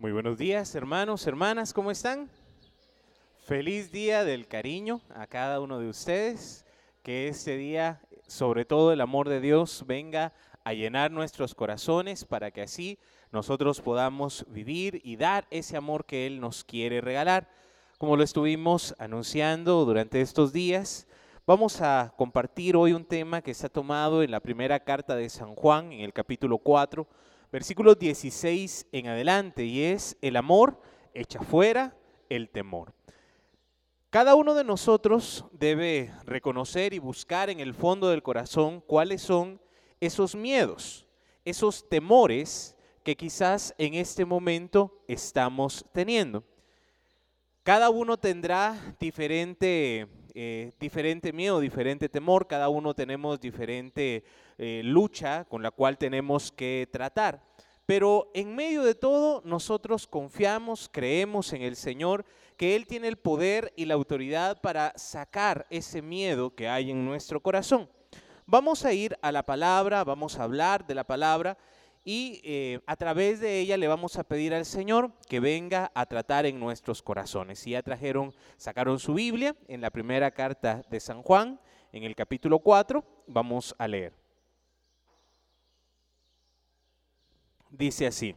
Muy buenos días, hermanos, hermanas, ¿cómo están? Feliz día del cariño a cada uno de ustedes. Que este día, sobre todo el amor de Dios, venga a llenar nuestros corazones para que así nosotros podamos vivir y dar ese amor que Él nos quiere regalar. Como lo estuvimos anunciando durante estos días, vamos a compartir hoy un tema que está tomado en la primera carta de San Juan, en el capítulo 4 versículo 16 en adelante, y es el amor echa fuera el temor. Cada uno de nosotros debe reconocer y buscar en el fondo del corazón cuáles son esos miedos, esos temores que quizás en este momento estamos teniendo. Cada uno tendrá diferente, eh, diferente miedo, diferente temor, cada uno tenemos diferente eh, lucha con la cual tenemos que tratar. Pero en medio de todo, nosotros confiamos, creemos en el Señor, que Él tiene el poder y la autoridad para sacar ese miedo que hay en nuestro corazón. Vamos a ir a la palabra, vamos a hablar de la palabra y eh, a través de ella le vamos a pedir al Señor que venga a tratar en nuestros corazones. Si ya trajeron, sacaron su Biblia en la primera carta de San Juan, en el capítulo 4, vamos a leer. Dice así,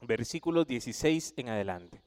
versículos 16 en adelante.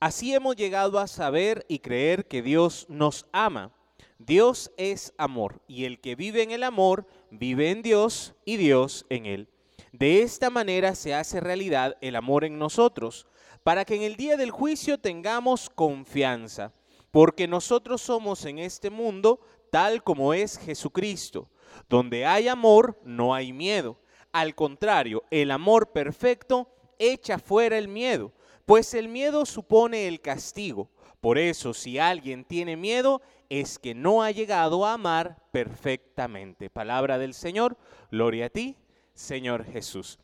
Así hemos llegado a saber y creer que Dios nos ama. Dios es amor y el que vive en el amor vive en Dios y Dios en él. De esta manera se hace realidad el amor en nosotros, para que en el día del juicio tengamos confianza, porque nosotros somos en este mundo tal como es Jesucristo. Donde hay amor, no hay miedo al contrario, el amor perfecto echa fuera el miedo, pues el miedo supone el castigo. Por eso, si alguien tiene miedo, es que no ha llegado a amar perfectamente. Palabra del Señor, gloria a ti, Señor Jesús.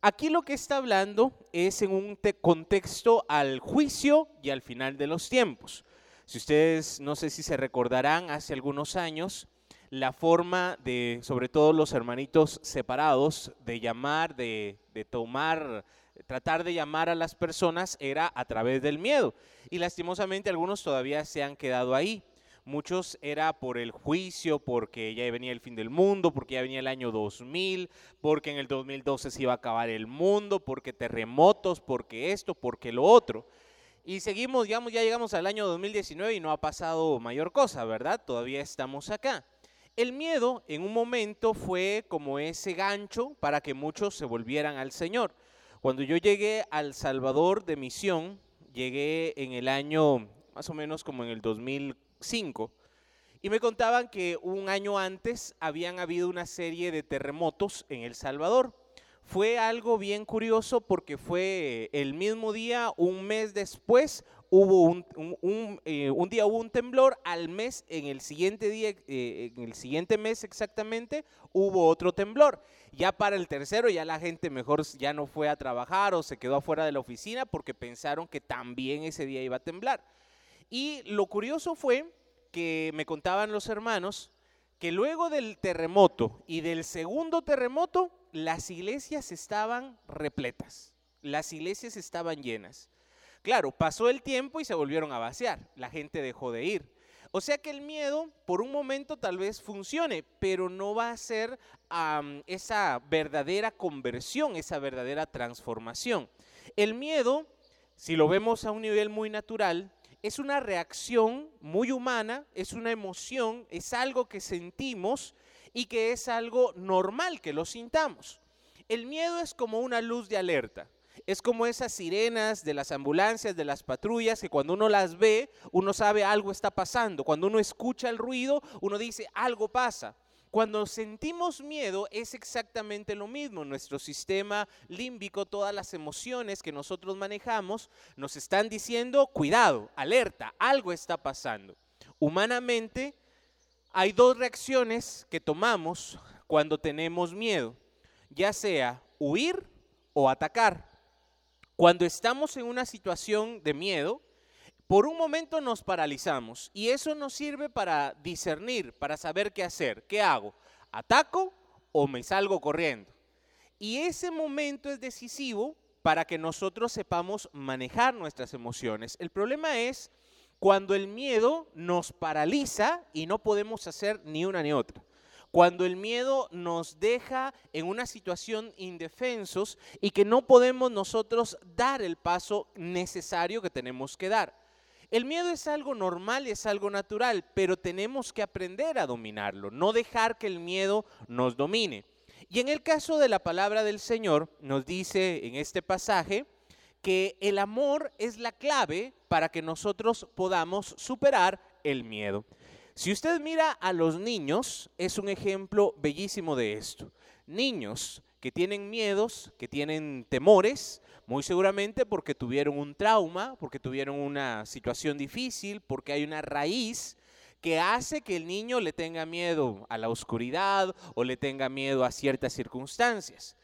Aquí lo que está hablando es en un contexto al juicio y al final de los tiempos. Si ustedes, no sé si se recordarán, hace algunos años la forma de, sobre todo los hermanitos separados, de llamar, de, tomar, tratar de llamar a las personas era a través del miedo. Y lastimosamente algunos todavía se han quedado ahí. Muchos era por el juicio, porque ya venía el fin del mundo, porque ya venía el año 2000, porque en el 2012 se iba a acabar el mundo, porque terremotos, porque esto, porque lo otro. Y seguimos, ya llegamos al año 2019 y no ha pasado mayor cosa, ¿verdad? Todavía estamos acá. El miedo en un momento fue como ese gancho para que muchos se volvieran al Señor. Cuando yo llegué al Salvador de misión, llegué en el año más o menos como en el 2005, y me contaban que un año antes habían habido una serie de terremotos en El Salvador. Fue algo bien curioso porque fue el mismo día, un mes después, hubo un, eh, un, día hubo un temblor, al mes, en el siguiente día, eh, en el siguiente mes exactamente, hubo otro temblor. Ya para el tercero, ya la gente mejor ya no fue a trabajar o se quedó afuera de la oficina porque pensaron que también ese día iba a temblar. Y lo curioso fue que me contaban los hermanos que luego del terremoto y del segundo terremoto, las iglesias estaban repletas, las iglesias estaban llenas. Claro, pasó el tiempo y se volvieron a vaciar, la gente dejó de ir. O sea que el miedo por un momento tal vez funcione, pero no va a ser esa verdadera conversión, esa verdadera transformación. El miedo, si lo vemos a un nivel muy natural, es una reacción muy humana, es una emoción, es algo que sentimos y que es algo normal que lo sintamos. El miedo es como una luz de alerta. Es como esas sirenas de las ambulancias, de las patrullas, que cuando uno las ve, uno sabe algo está pasando. Cuando uno escucha el ruido, uno dice algo pasa. Cuando sentimos miedo es exactamente lo mismo. Nuestro sistema límbico, todas las emociones que nosotros manejamos, nos están diciendo, cuidado, alerta, algo está pasando. Humanamente hay dos reacciones que tomamos cuando tenemos miedo, ya sea huir o atacar. Cuando estamos en una situación de miedo, por un momento nos paralizamos y eso nos sirve para discernir, para saber qué hacer. ¿Qué hago? ¿Ataco o me salgo corriendo? Y ese momento es decisivo para que nosotros sepamos manejar nuestras emociones. El problema es cuando el miedo nos paraliza y no podemos hacer ni una ni otra. Cuando el miedo nos deja en una situación indefensos y que no podemos nosotros dar el paso necesario que tenemos que dar. El miedo es algo normal, es algo natural, pero tenemos que aprender a dominarlo, no dejar que el miedo nos domine. Y en el caso de la palabra del Señor, nos dice en este pasaje que el amor es la clave para que nosotros podamos superar el miedo. Si usted mira a los niños, es un ejemplo bellísimo de esto. Niños que tienen miedos, que tienen temores, muy seguramente porque tuvieron un trauma, porque tuvieron una situación difícil, porque hay una raíz que hace que el niño le tenga miedo a la oscuridad o le tenga miedo a ciertas circunstancias.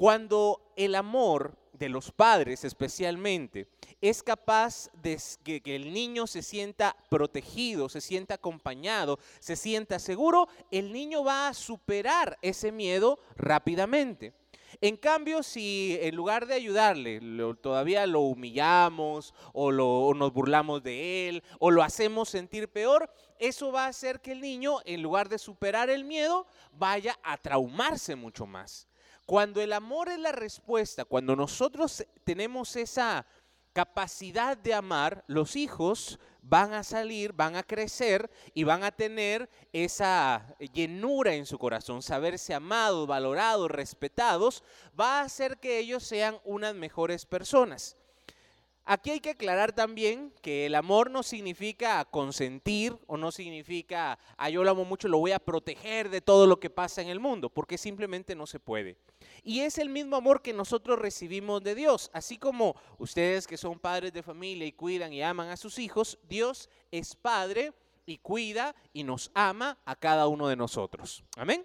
Cuando el amor de los padres especialmente es capaz de que, el niño se sienta protegido, se sienta acompañado, se sienta seguro, el niño va a superar ese miedo rápidamente. En cambio, si en lugar de ayudarle, todavía lo humillamos o, o nos burlamos de él o lo hacemos sentir peor, eso va a hacer que el niño, en lugar de superar el miedo, vaya a traumarse mucho más. Cuando el amor es la respuesta, cuando nosotros tenemos esa capacidad de amar, los hijos van a salir, van a crecer y van a tener esa llenura en su corazón, saberse amados, valorados, respetados, va a hacer que ellos sean unas mejores personas. Aquí hay que aclarar también que el amor no significa consentir o no significa, yo lo amo mucho, lo voy a proteger de todo lo que pasa en el mundo, porque simplemente no se puede. Y es el mismo amor que nosotros recibimos de Dios. Así como ustedes que son padres de familia y cuidan y aman a sus hijos, Dios es Padre y cuida y nos ama a cada uno de nosotros. Amén.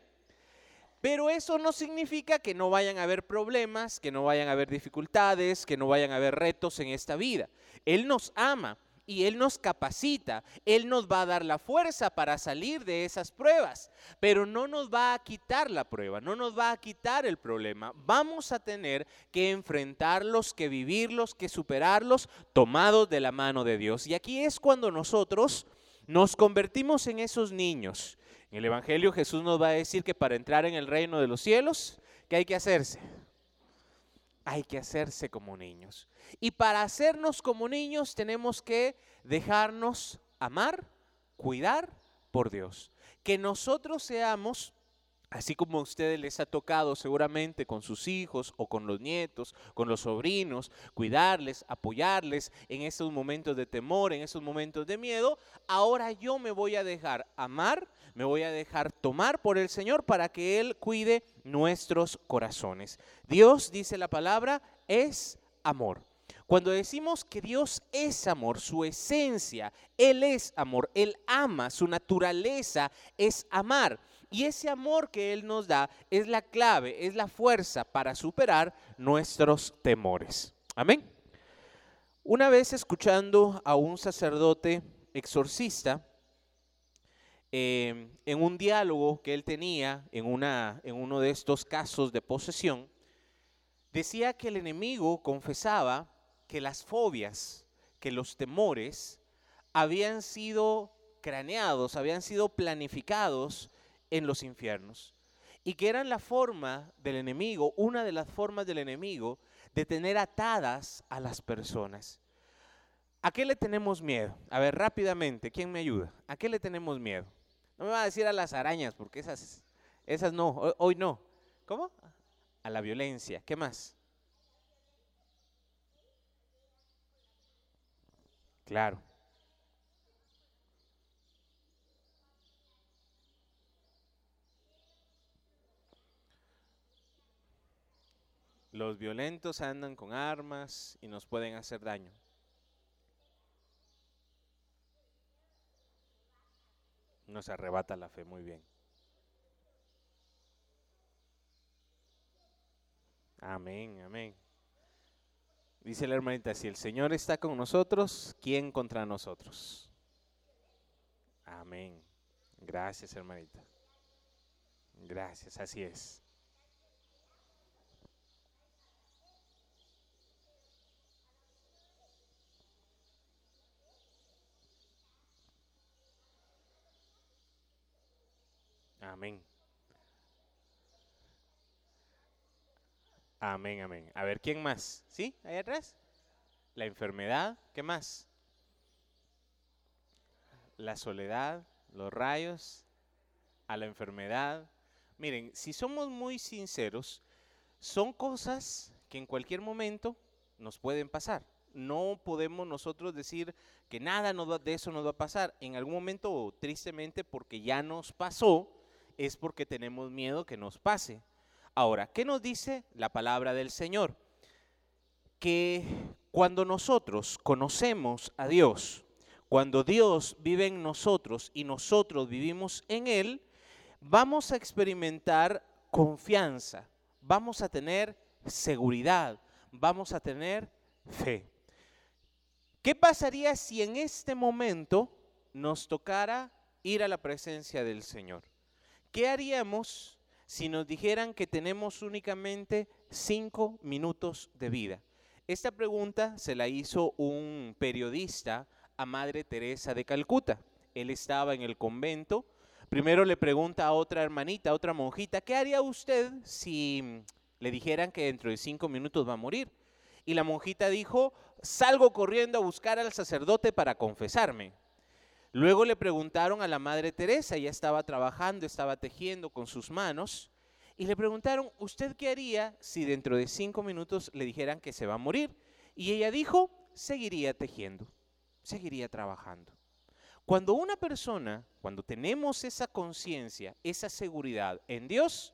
Pero eso no significa que no vayan a haber problemas, que no vayan a haber dificultades, que no vayan a haber retos en esta vida. Él nos ama y Él nos capacita, Él nos va a dar la fuerza para salir de esas pruebas, pero no nos va a quitar la prueba, no nos va a quitar el problema. Vamos a tener que enfrentarlos, que vivirlos, que superarlos, tomados de la mano de Dios. Y aquí es cuando nosotros nos convertimos en esos niños. En el Evangelio Jesús nos va a decir que para entrar en el reino de los cielos, ¿qué hay que hacerse? Hay que hacerse como niños. Y para hacernos como niños tenemos que dejarnos amar, cuidar por Dios. Que nosotros seamos Así como a ustedes les ha tocado seguramente con sus hijos o con los nietos, con los sobrinos, cuidarles, apoyarles en esos momentos de temor, en esos momentos de miedo, ahora yo me voy a dejar amar, me voy a dejar tomar por el Señor para que Él cuide nuestros corazones. Dios, dice la palabra, es amor. Cuando decimos que Dios es amor, su esencia, Él es amor, Él ama, su naturaleza es amar. Y ese amor que Él nos da es la clave, es la fuerza para superar nuestros temores. Amén. Una vez escuchando a un sacerdote exorcista, eh, en un diálogo que él tenía en, una, en uno de estos casos de posesión, decía que el enemigo confesaba que las fobias, que los temores habían sido craneados, habían sido planificados en los infiernos y que eran la forma del enemigo, una de las formas del enemigo de tener atadas a las personas. ¿A qué le tenemos miedo? A ver, rápidamente, ¿quién me ayuda? ¿A qué le tenemos miedo? No me va a decir a las arañas, porque esas, esas no, hoy, no. ¿Cómo? A la violencia. ¿Qué más? Claro. Los violentos andan con armas y nos pueden hacer daño. Nos arrebata la fe, muy bien. Amén, amén. Dice la hermanita, si el Señor está con nosotros, ¿quién contra nosotros? Amén. Gracias, hermanita. Gracias, así es. Amén. Amén, amén. A ver, ¿quién más? ¿Sí? Ahí atrás. La enfermedad, ¿qué más? La soledad, los rayos, a la enfermedad. Miren, si somos muy sinceros, son cosas que en cualquier momento nos pueden pasar. No podemos nosotros decir que nada de eso nos va a pasar. En algún momento, tristemente, porque ya nos pasó, es porque tenemos miedo que nos pase. Ahora, ¿qué nos dice la palabra del Señor? Que cuando nosotros conocemos a Dios, cuando Dios vive en nosotros y nosotros vivimos en Él, vamos a experimentar confianza, vamos a tener seguridad, vamos a tener fe. ¿Qué pasaría si en este momento nos tocara ir a la presencia del Señor? ¿Qué haríamos si nos dijeran que tenemos únicamente cinco minutos de vida? Esta pregunta se la hizo un periodista a Madre Teresa de Calcuta. Él estaba en el convento. Primero le pregunta a otra hermanita, a otra monjita, ¿qué haría usted si le dijeran que dentro de cinco minutos va a morir? Y la monjita dijo, salgo corriendo a buscar al sacerdote para confesarme. Luego le preguntaron a la Madre Teresa, ella estaba trabajando, estaba tejiendo con sus manos, y le preguntaron, ¿usted qué haría si dentro de cinco minutos le dijeran que se va a morir? Y ella dijo, seguiría tejiendo, seguiría trabajando. Cuando una persona, cuando tenemos esa conciencia, esa seguridad en Dios,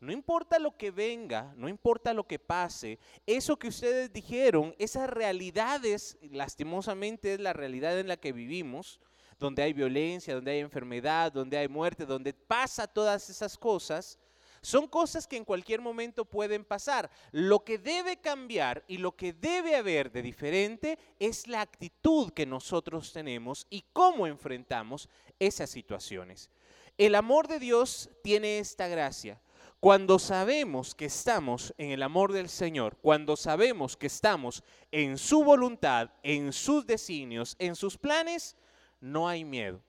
no importa lo que venga, no importa lo que pase, eso que ustedes dijeron, esas realidades, lastimosamente es la realidad en la que vivimos, donde hay violencia, donde hay enfermedad, donde hay muerte, donde pasa todas esas cosas, son cosas que en cualquier momento pueden pasar. Lo que debe cambiar y lo que debe haber de diferente es la actitud que nosotros tenemos y cómo enfrentamos esas situaciones. El amor de Dios tiene esta gracia. Cuando sabemos que estamos en el amor del Señor, cuando sabemos que estamos en su voluntad, en sus designios, en sus planes, no hay miedo.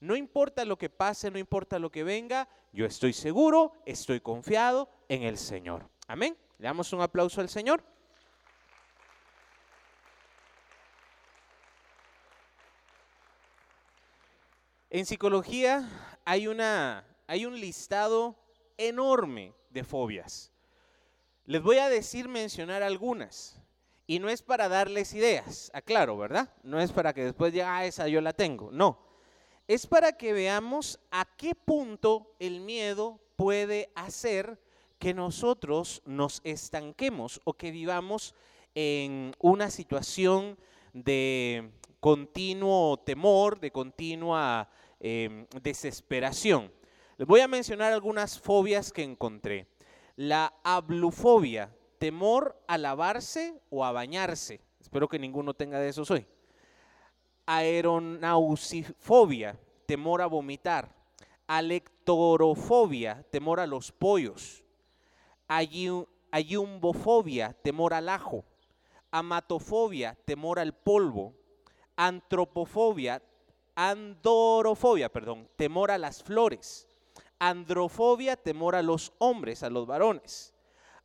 No importa lo que pase, no importa lo que venga, yo estoy seguro, estoy confiado en el Señor. Amén. Le damos un aplauso al Señor. En psicología hay, una, hay un listado enorme de fobias. Les voy a decir mencionar algunas. Y no es para darles ideas, aclaro, ¿verdad? No es para que después diga, ah, esa yo la tengo. No. Es para que veamos a qué punto el miedo puede hacer que nosotros nos estanquemos o que vivamos en una situación de continuo temor, de continua em, desesperación. Les voy a mencionar algunas fobias que encontré. La ablufobia, temor a lavarse o a bañarse. Espero que ninguno tenga de esos hoy. Aeronausifobia, temor a vomitar. Alectorofobia, temor a los pollos. Ayumbofobia, temor al ajo. Amatofobia, temor al polvo. Antropofobia, andorofobia, perdón, temor a las flores. Androfobia, temor a los hombres, a los varones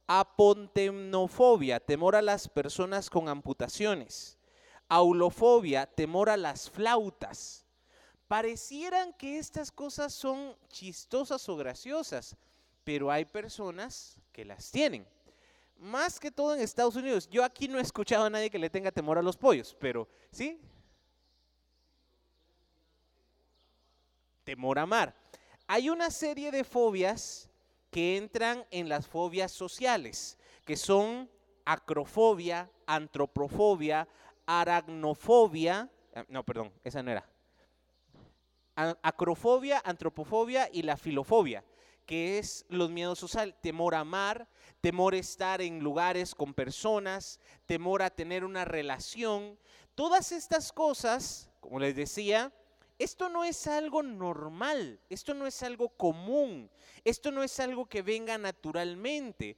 apontemnofobia, temor a las personas con amputaciones, aulofobia, temor a las flautas. Parecieran que estas cosas son chistosas o graciosas, pero hay personas que las tienen. Más que todo en Estados Unidos. Yo aquí no he escuchado a nadie que le tenga temor a los pollos, pero ¿sí? Temor a mar. Hay una serie de fobias que entran en las fobias sociales, que son acrofobia, antropofobia, aracnofobia, eh, no, perdón, esa no era. Acrofobia, antropofobia y la filofobia, que es los miedos sociales, temor a amar, temor a estar en lugares con personas, temor a tener una relación. Todas estas cosas, como les decía, esto no es algo normal, esto no es algo común, esto no es algo que venga naturalmente.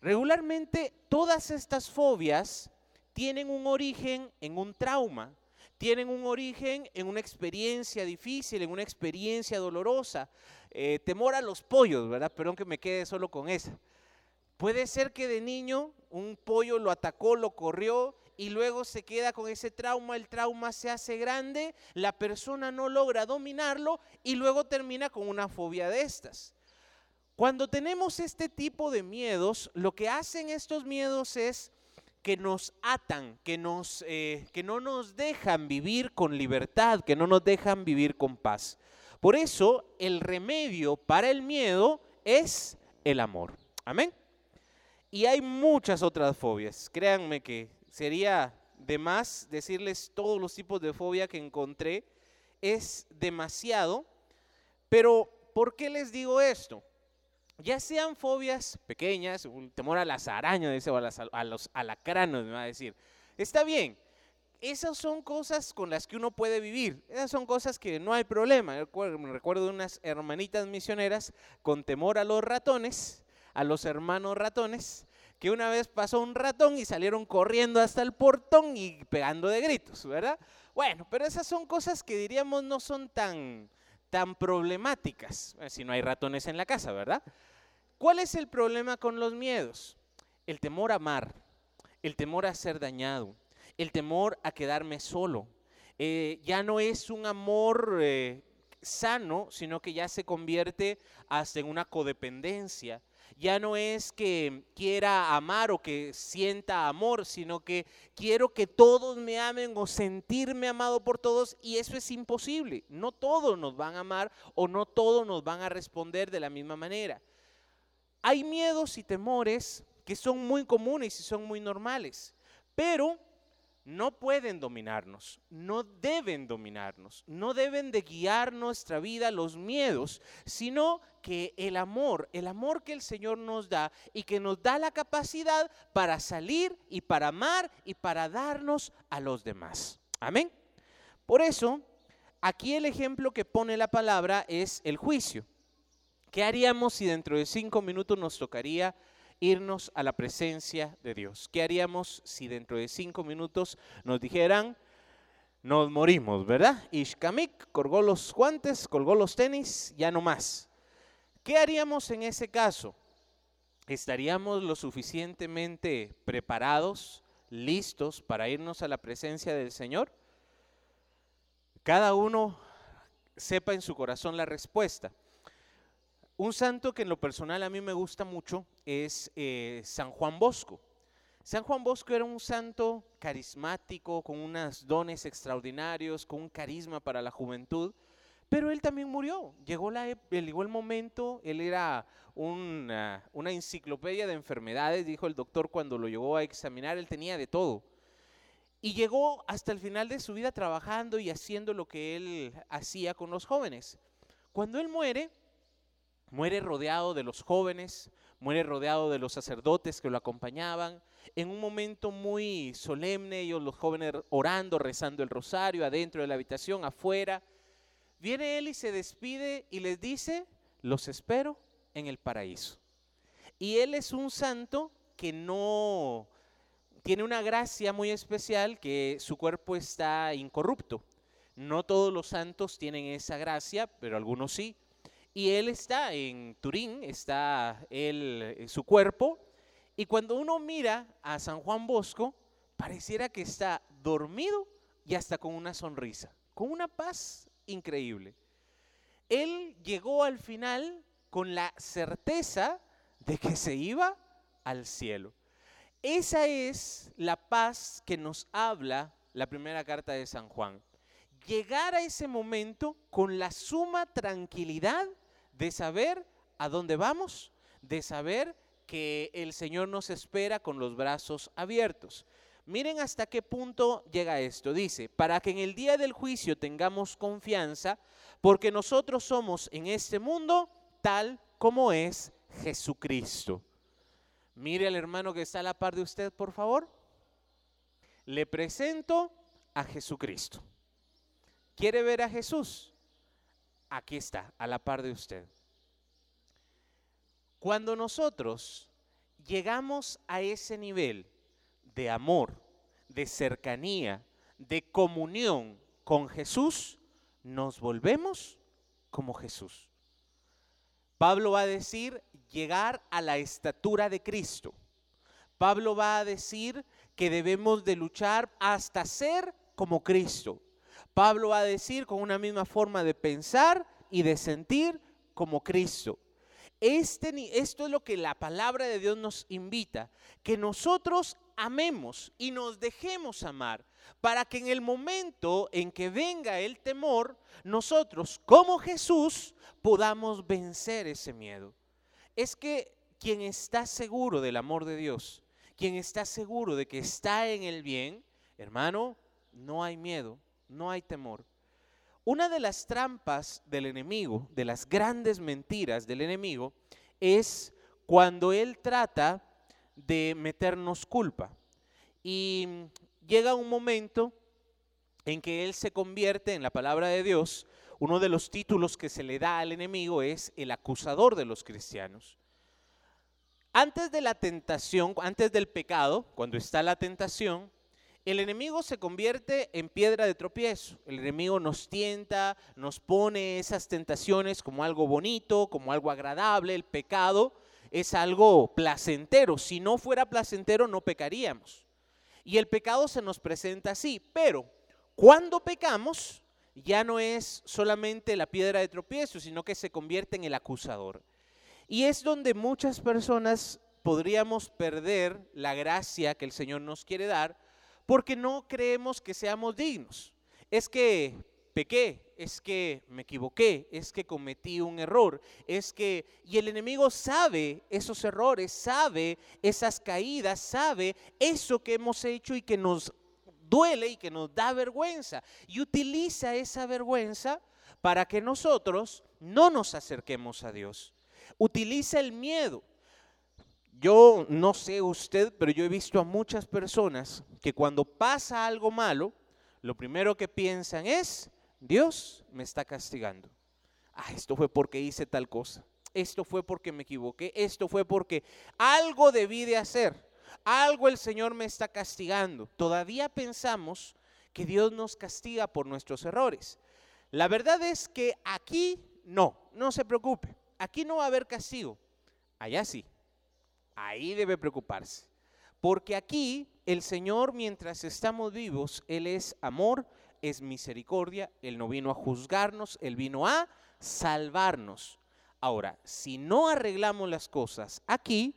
Regularmente todas estas fobias tienen un origen en un trauma, tienen un origen en una experiencia difícil, en una experiencia dolorosa. Eh, temor a los pollos, ¿verdad? Perdón que me quede solo con esa. Puede ser que de niño un pollo lo atacó, lo corrió y luego se queda con ese trauma, el trauma se hace grande, la persona no logra dominarlo y luego termina con una fobia de estas. Cuando tenemos este tipo de miedos, lo que hacen estos miedos es que nos atan, que, nos, eh, que no nos dejan vivir con libertad, que no nos dejan vivir con paz. Por eso el remedio para el miedo es el amor. Amén. Y hay muchas otras fobias. Créanme que sería de más decirles todos los tipos de fobia que encontré. Es demasiado. Pero, ¿por qué les digo esto? ya sean fobias pequeñas, un temor a las arañas, o a, los alacranos, me va a decir. Está bien, esas son cosas con las que uno puede vivir, esas son cosas que no hay problema. Me recuerdo unas hermanitas misioneras con temor a los ratones, a los hermanos ratones, que una vez pasó un ratón y salieron corriendo hasta el portón y pegando de gritos, ¿verdad? Bueno, pero esas son cosas que diríamos no son tan, tan problemáticas, si no hay ratones en la casa, ¿verdad? ¿Cuál es el problema con los miedos? El temor a amar, el temor a ser dañado, el temor a quedarme solo. Eh, ya no es un amor eh, sano, sino que ya se convierte hasta en una codependencia. Ya no es que quiera amar o que sienta amor, sino que quiero que todos me amen o sentirme amado por todos y eso es imposible. No todos nos van a amar o no todos nos van a responder de la misma manera. Hay miedos y temores que son muy comunes y son muy normales, pero no pueden dominarnos, no deben dominarnos, no deben de guiar nuestra vida los miedos, sino que el amor, el amor que el Señor nos da y que nos da la capacidad para salir y para amar y para darnos a los demás. Amén. Por eso, aquí el ejemplo que pone la palabra es el juicio. ¿Qué haríamos si dentro de cinco minutos nos tocaría irnos a la presencia de Dios? ¿Qué haríamos si dentro de cinco minutos nos dijeran, nos morimos, ¿verdad? Ishkamik colgó los guantes, colgó los tenis, ya no más. ¿Qué haríamos en ese caso? ¿Estaríamos lo suficientemente preparados, listos para irnos a la presencia del Señor? Cada uno sepa en su corazón la respuesta. Un santo que en lo personal a mí me gusta mucho es eh, San Juan Bosco. San Juan Bosco era un santo carismático, con unos dones extraordinarios, con un carisma para la juventud, pero él también murió. Llegó, la, llegó el momento, él era una, una enciclopedia de enfermedades, dijo el doctor cuando lo llegó a examinar, él tenía de todo. Y llegó hasta el final de su vida trabajando y haciendo lo que él hacía con los jóvenes. Cuando él muere, Muere rodeado de los jóvenes, muere rodeado de los sacerdotes que lo acompañaban. En un momento muy solemne, ellos los jóvenes orando, rezando el rosario, adentro de la habitación, afuera. Viene él y se despide y les dice, los espero en el paraíso. Y él es un santo que no tiene una gracia muy especial, que su cuerpo está incorrupto. No todos los santos tienen esa gracia, pero algunos sí. Y él está en Turín, está él, en su cuerpo, y cuando uno mira a San Juan Bosco, pareciera que está dormido y hasta con una sonrisa, con una paz increíble. Él llegó al final con la certeza de que se iba al cielo. Esa es la paz que nos habla la primera carta de San Juan. Llegar a ese momento con la suma tranquilidad de saber a dónde vamos, de saber que el Señor nos espera con los brazos abiertos. Miren hasta qué punto llega esto. Dice, para que en el día del juicio tengamos confianza, porque nosotros somos en este mundo tal como es Jesucristo. Mire al hermano que está a la par de usted, por favor. Le presento a Jesucristo. ¿Quiere ver a Jesús? Aquí está, a la par de usted. Cuando nosotros llegamos a ese nivel de amor, de cercanía, de comunión con Jesús, nos volvemos como Jesús. Pablo va a decir llegar a la estatura de Cristo. Pablo va a decir que debemos de luchar hasta ser como Cristo. Pablo va a decir con una misma forma de pensar y de sentir como Cristo. Este, esto es lo que la palabra de Dios nos invita, que nosotros amemos y nos dejemos amar, para que en el momento en que venga el temor, nosotros como Jesús podamos vencer ese miedo. Es que quien está seguro del amor de Dios, quien está seguro de que está en el bien, hermano, no hay miedo, no hay temor. Una de las trampas del enemigo, de las grandes mentiras del enemigo, es cuando él trata de meternos culpa. Y llega un momento en que él se convierte en la palabra de Dios. Uno de los títulos que se le da al enemigo es el acusador de los cristianos. Antes de la tentación, antes del pecado, cuando está la tentación, el enemigo se convierte en piedra de tropiezo. El enemigo nos tienta, nos pone esas tentaciones como algo bonito, como algo agradable. El pecado es algo placentero. Si no fuera placentero, no pecaríamos. Y el pecado se nos presenta así. Pero cuando pecamos, ya no es solamente la piedra de tropiezo, sino que se convierte en el acusador. Y es donde muchas personas podríamos perder la gracia que el Señor nos quiere dar porque no creemos que seamos dignos. Es que pequé, es que me equivoqué, es que cometí un error, es que... Y el enemigo sabe esos errores, sabe esas caídas, sabe eso que hemos hecho y que nos duele y que nos da vergüenza. Y utiliza esa vergüenza para que nosotros no nos acerquemos a Dios. Utiliza el miedo yo no sé usted, pero yo he visto a muchas personas que cuando pasa algo malo, lo primero que piensan es, Dios me está castigando. Ah, esto fue porque hice tal cosa. Esto fue porque me equivoqué. Esto fue porque algo debí de hacer. Algo el Señor me está castigando. Todavía pensamos que Dios nos castiga por nuestros errores. La verdad es que aquí no, no se preocupe. Aquí no va a haber castigo. Allá sí ahí debe preocuparse. Porque aquí el Señor, mientras estamos vivos, Él es amor, es misericordia, Él no vino a juzgarnos, Él vino a salvarnos. Ahora, si no arreglamos las cosas aquí,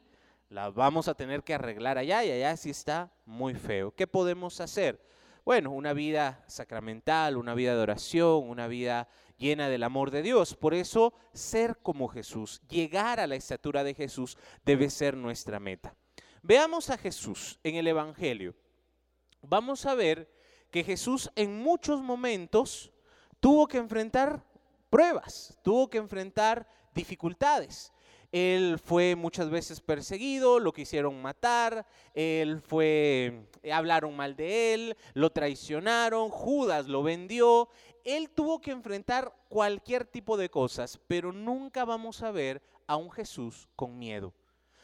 las vamos a tener que arreglar allá y allá sí está muy feo. ¿Qué podemos hacer? Bueno, una vida sacramental, una vida de oración, una vida llena del amor de Dios. Por eso, ser como Jesús, llegar a la estatura de Jesús debe ser nuestra meta. Veamos a Jesús en el Evangelio. Vamos a ver que Jesús en muchos momentos tuvo que enfrentar pruebas, tuvo que enfrentar dificultades. Él fue muchas veces perseguido, lo quisieron matar, él fue, hablaron mal de él, lo traicionaron, Judas lo vendió, él tuvo que enfrentar cualquier tipo de cosas, pero nunca vamos a ver a un Jesús con miedo.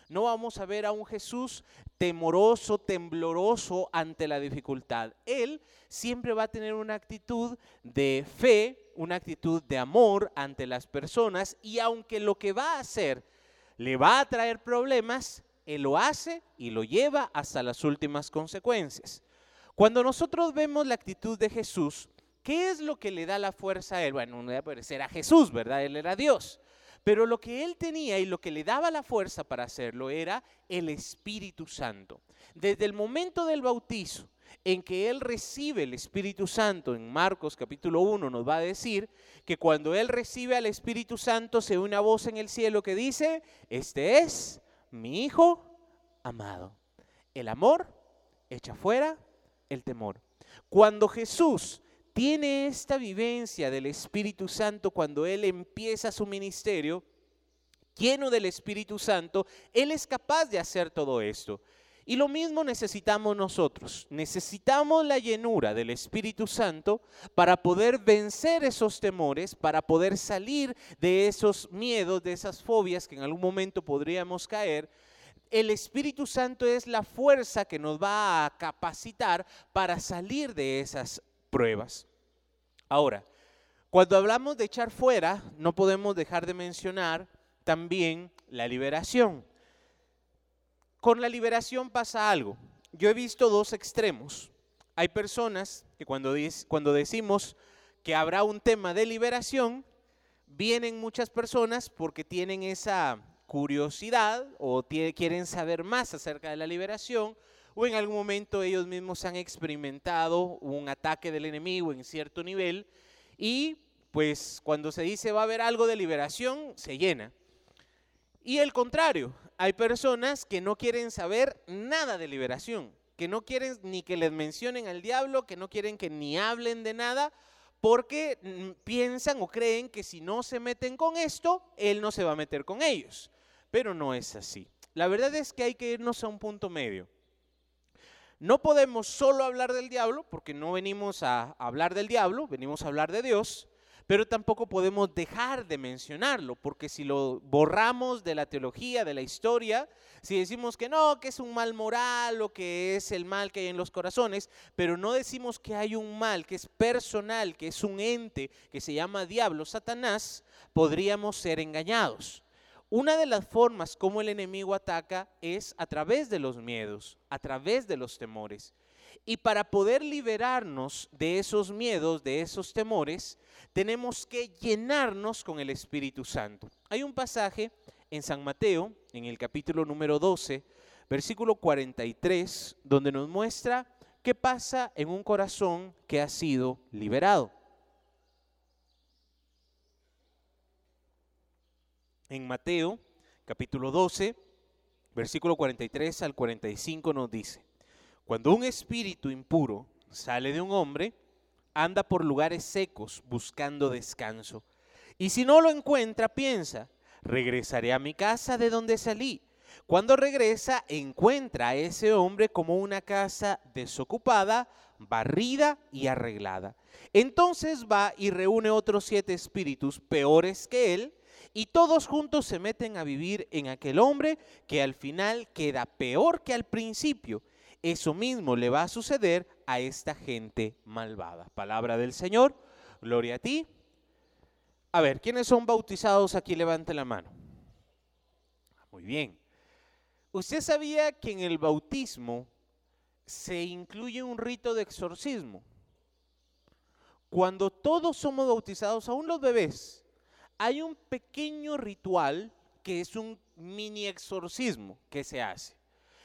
No vamos a ver a un Jesús temoroso, tembloroso ante la dificultad. Él siempre va a tener una actitud de fe, una actitud de amor ante las personas y aunque lo que va a hacer le va a traer problemas, Él lo hace y lo lleva hasta las últimas consecuencias. Cuando nosotros vemos la actitud de Jesús, ¿Qué es lo que le da la fuerza a él? Bueno, a Jesús, ¿verdad? Él era Dios. Pero lo que él tenía y lo que le daba la fuerza para hacerlo era el Espíritu Santo. Desde el momento del bautizo en que él recibe el Espíritu Santo, en Marcos capítulo 1 nos va a decir que cuando él recibe al Espíritu Santo se oye una voz en el cielo que dice, este es mi Hijo amado. El amor echa fuera el temor. Cuando Jesús tiene esta vivencia del Espíritu Santo cuando Él empieza su ministerio, lleno del Espíritu Santo, Él es capaz de hacer todo esto. Y lo mismo necesitamos nosotros. Necesitamos la llenura del Espíritu Santo para poder vencer esos temores, para poder salir de esos miedos, de esas fobias que en algún momento podríamos caer. el Espíritu Santo es la fuerza que nos va a capacitar para salir de esas pruebas. Ahora, cuando hablamos de echar fuera, no podemos dejar de mencionar también la liberación. Con la liberación pasa algo. Yo he visto dos extremos. Hay personas que cuando, cuando decimos que habrá un tema de liberación, vienen muchas personas porque tienen esa curiosidad o quieren saber más acerca de la liberación o en algún momento ellos mismos han experimentado un ataque del enemigo en cierto nivel y pues cuando se dice va a haber algo de liberación, se llena. Y el contrario, hay personas que no quieren saber nada de liberación, que no quieren ni que les mencionen al diablo, que no quieren que ni hablen de nada, porque mm, piensan o creen que si no se meten con esto, él no se va a meter con ellos. Pero no es así. La verdad es que hay que irnos a un punto medio. No podemos solo hablar del diablo, porque no venimos a hablar del diablo, venimos a hablar de Dios, pero tampoco podemos dejar de mencionarlo, porque si lo borramos de la teología, de la historia, si decimos que no, que es un mal moral o que es el mal que hay en los corazones, pero no decimos que hay un mal que es personal, que es un ente que se llama diablo, Satanás, podríamos ser engañados. Una de las formas como el enemigo ataca es a través de los miedos, a través de los temores. Y para poder liberarnos de esos miedos, de esos temores, tenemos que llenarnos con el Espíritu Santo. Hay un pasaje en San Mateo, en el capítulo número 12, versículo 43, donde nos muestra qué pasa en un corazón que ha sido liberado. En Mateo, capítulo 12, versículo 43 al 45 nos dice, cuando un espíritu impuro sale de un hombre, anda por lugares secos buscando descanso. Y si no lo encuentra, piensa, regresaré a mi casa de donde salí. Cuando regresa, encuentra a ese hombre como una casa desocupada, barrida y arreglada. Entonces va y reúne otros siete espíritus peores que él, y todos juntos se meten a vivir en aquel hombre que al final queda peor que al principio eso mismo le va a suceder a esta gente malvada. Palabra del Señor, gloria a ti. A ver, ¿quiénes son bautizados aquí? Levante la mano. Muy bien. ¿Usted sabía que en el bautismo se incluye un rito de exorcismo? Cuando todos somos bautizados, aún los bebés, hay un pequeño ritual que es un mini exorcismo que se hace.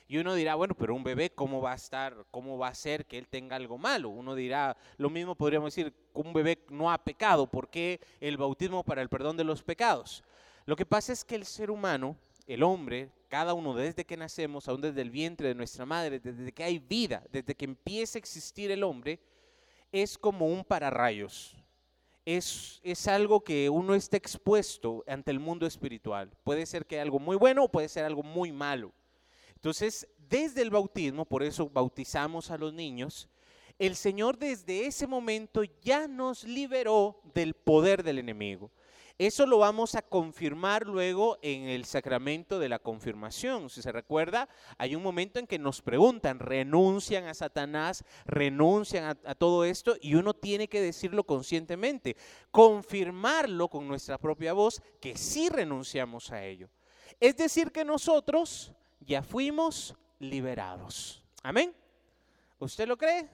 Y uno dirá, bueno, pero un bebé, ¿cómo va a estar? ¿Cómo va a ser que él tenga algo malo? Uno dirá, lo mismo podríamos decir, un bebé no ha pecado, ¿por qué el bautismo para el perdón de los pecados? Lo que pasa es que el ser humano, el hombre, cada uno desde que nacemos, aún desde el vientre de nuestra madre, desde que hay vida, desde que empieza a existir el hombre, es como un pararrayos. Es, es, algo que uno está expuesto ante el mundo espiritual. Puede ser que algo muy bueno o puede ser algo muy malo. Entonces, desde el bautismo, por eso bautizamos a los niños, el Señor desde ese momento ya nos liberó del poder del enemigo. Eso lo vamos a confirmar luego en el sacramento de la confirmación. Si se recuerda, hay un momento en que nos preguntan, renuncian a Satanás, renuncian a, todo esto y uno tiene que decirlo conscientemente, confirmarlo con nuestra propia voz que sí renunciamos a ello. Es decir, que nosotros ya fuimos liberados. Amén. ¿Usted lo cree?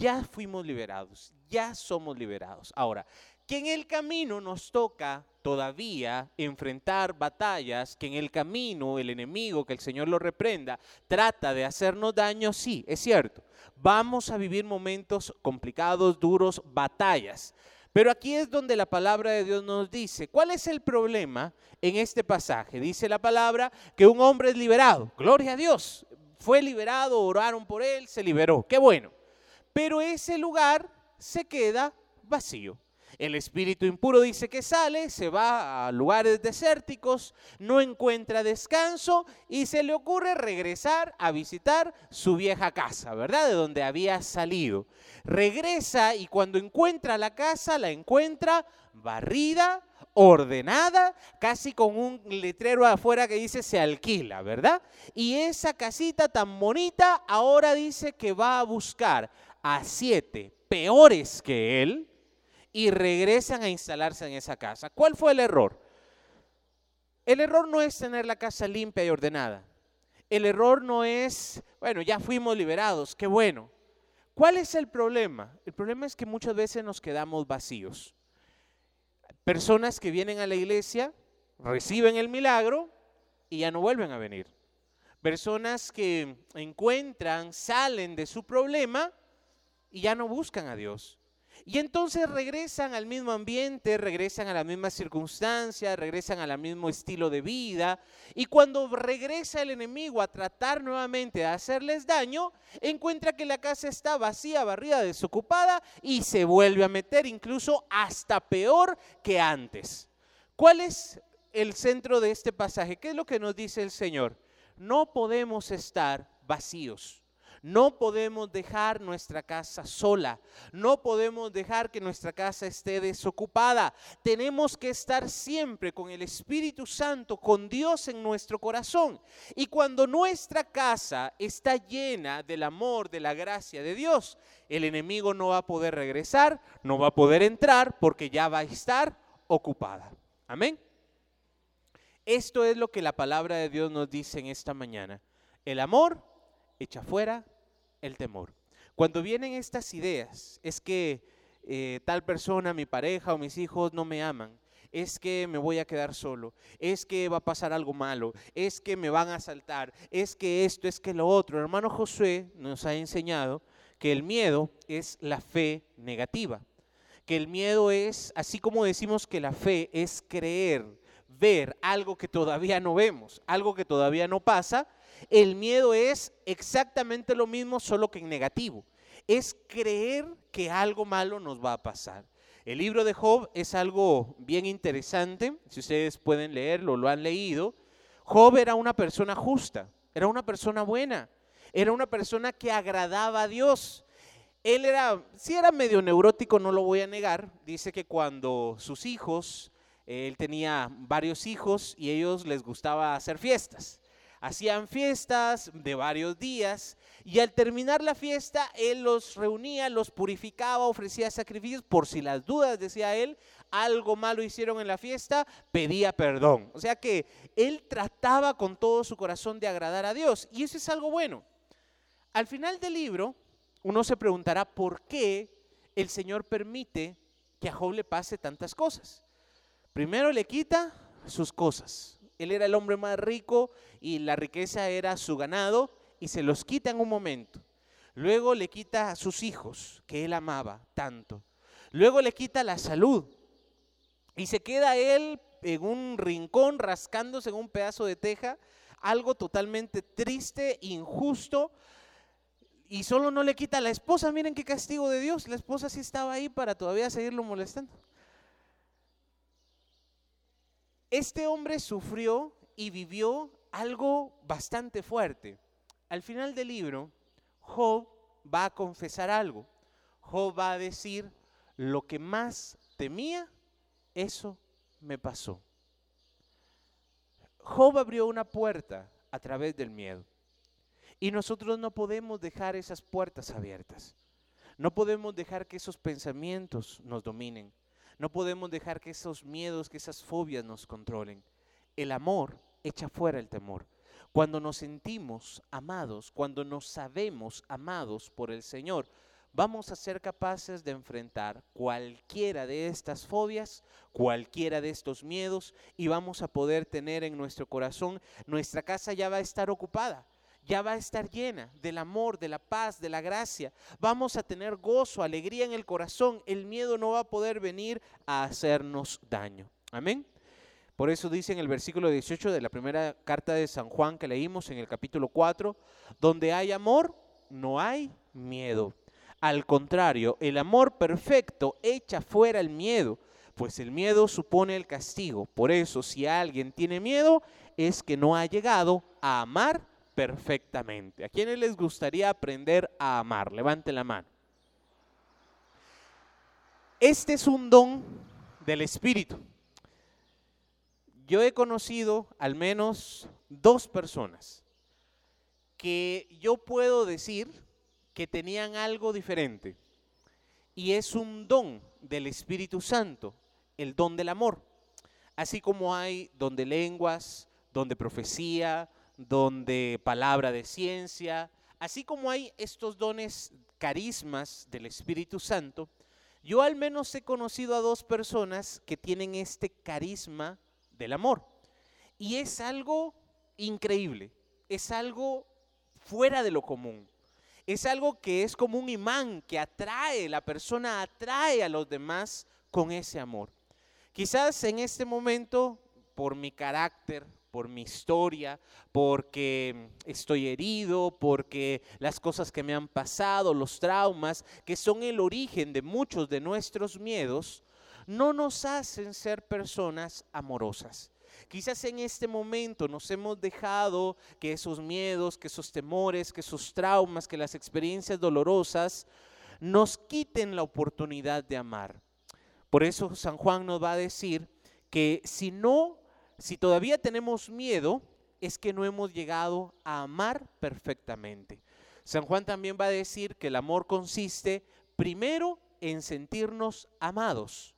Ya fuimos liberados, ya somos liberados. Ahora, que en el camino nos toca todavía enfrentar batallas, que en el camino el enemigo, que el Señor lo reprenda, trata de hacernos daño, sí, es cierto. Vamos a vivir momentos complicados, duros, batallas. Pero aquí es donde la palabra de Dios nos dice, ¿cuál es el problema en este pasaje? Dice la palabra que un hombre es liberado. Gloria a Dios. Fue liberado, oraron por él, se liberó. Qué bueno. Pero ese lugar se queda vacío. El espíritu impuro dice que sale, se va a lugares desérticos, no encuentra descanso y se le ocurre regresar a visitar su vieja casa, ¿verdad? De donde había salido. Regresa y cuando encuentra la casa, la encuentra barrida, ordenada, casi con un letrero afuera que dice se alquila, ¿verdad? Y esa casita tan bonita ahora dice que va a buscar a siete peores que él y regresan a instalarse en esa casa. ¿Cuál fue el error? El error no es tener la casa limpia y ordenada. El error no es, bueno, ya fuimos liberados, qué bueno. ¿Cuál es el problema? El problema es que muchas veces nos quedamos vacíos. Personas que vienen a la iglesia, reciben el milagro y ya no vuelven a venir. Personas que encuentran, salen de su problema y ya no buscan a Dios. Y entonces regresan al mismo ambiente, regresan a la misma circunstancia, regresan al mismo estilo de vida. Y cuando regresa el enemigo a tratar nuevamente de hacerles daño, encuentra que la casa está vacía, barrida, desocupada y se vuelve a meter incluso hasta peor que antes. ¿Cuál es el centro de este pasaje? ¿Qué es lo que nos dice el Señor? No podemos estar vacíos. No podemos dejar nuestra casa sola. No podemos dejar que nuestra casa esté desocupada. Tenemos que estar siempre con el Espíritu Santo, con Dios en nuestro corazón. Y cuando nuestra casa está llena del amor, de la gracia de Dios, el enemigo no va a poder regresar, no va a poder entrar porque ya va a estar ocupada. Amén. Esto es lo que la palabra de Dios nos dice en esta mañana. El amor echa fuera el temor. Cuando vienen estas ideas, es que eh, tal persona, mi pareja o mis hijos no me aman, es que me voy a quedar solo, es que va a pasar algo malo, es que me van a asaltar, es que esto, es que lo otro. El hermano Josué nos ha enseñado que el miedo es la fe negativa, que el miedo es, así como decimos que la fe es creer, ver algo que todavía no vemos, algo que todavía no pasa, el miedo es exactamente lo mismo, solo que en negativo. Es creer que algo malo nos va a pasar. El libro de Job es algo bien interesante, si ustedes pueden leerlo, lo han leído. Job era una persona justa, era una persona buena, era una persona que agradaba a Dios. Él era, si era medio neurótico, no lo voy a negar. Dice que cuando sus hijos, él tenía varios hijos y ellos les gustaba hacer fiestas hacían fiestas de varios días y al terminar la fiesta él los reunía, los purificaba, ofrecía sacrificios por si las dudas, decía él, algo malo hicieron en la fiesta, pedía perdón. O sea que él trataba con todo su corazón de agradar a Dios y eso es algo bueno. Al final del libro uno se preguntará por qué el Señor permite que a Job le pase tantas cosas. Primero le quita sus cosas, él era el hombre más rico y la riqueza era su ganado y se los quita en un momento. Luego le quita a sus hijos, que él amaba tanto. Luego le quita la salud y se queda él en un rincón rascándose en un pedazo de teja, algo totalmente triste, injusto. Y solo no le quita a la esposa, miren qué castigo de Dios, la esposa sí estaba ahí para todavía seguirlo molestando. Este hombre sufrió y vivió algo bastante fuerte. Al final del libro, Job va a confesar algo. Job va a decir, lo que más temía, eso me pasó. Job abrió una puerta a través del miedo. Y nosotros no podemos dejar esas puertas abiertas. No podemos dejar que esos pensamientos nos dominen. No podemos dejar que esos miedos, que esas fobias nos controlen. El amor echa fuera el temor. Cuando nos sentimos amados, cuando nos sabemos amados por el Señor, vamos a ser capaces de enfrentar cualquiera de estas fobias, cualquiera de estos miedos y vamos a poder tener en nuestro corazón, nuestra casa ya va a estar ocupada ya va a estar llena del amor, de la paz, de la gracia. Vamos a tener gozo, alegría en el corazón. El miedo no va a poder venir a hacernos daño. Amén. Por eso dice en el versículo 18 de la primera carta de San Juan que leímos en el capítulo 4, donde hay amor, no hay miedo. Al contrario, el amor perfecto echa fuera el miedo, pues el miedo supone el castigo. Por eso, si alguien tiene miedo, es que no ha llegado a amar perfectamente. ¿A quiénes les gustaría aprender a amar? Levante la mano. Este es un don del Espíritu. yo he conocido al menos dos personas que yo puedo decir que tenían algo diferente. Y es un don del Espíritu Santo, el don del amor. Así como hay don de lenguas, don de profecía, don de palabra de ciencia, así como hay estos dones, carismas del Espíritu Santo, yo al menos he conocido a dos personas que tienen este carisma del amor. Y es algo increíble, es algo fuera de lo común. Es algo que es como un imán que atrae, la persona atrae a los demás con ese amor. Quizás en este momento, por mi carácter, por mi historia, porque estoy herido, porque las cosas que me han pasado, los traumas, que son el origen de muchos de nuestros miedos, no nos hacen ser personas amorosas. Quizás en este momento nos hemos dejado que esos miedos, que esos temores, que esos traumas, que las experiencias dolorosas nos quiten la oportunidad de amar. Por eso San Juan nos va a decir que si no si todavía tenemos miedo, es que no hemos llegado a amar perfectamente. San Juan también va a decir que el amor consiste primero en sentirnos amados.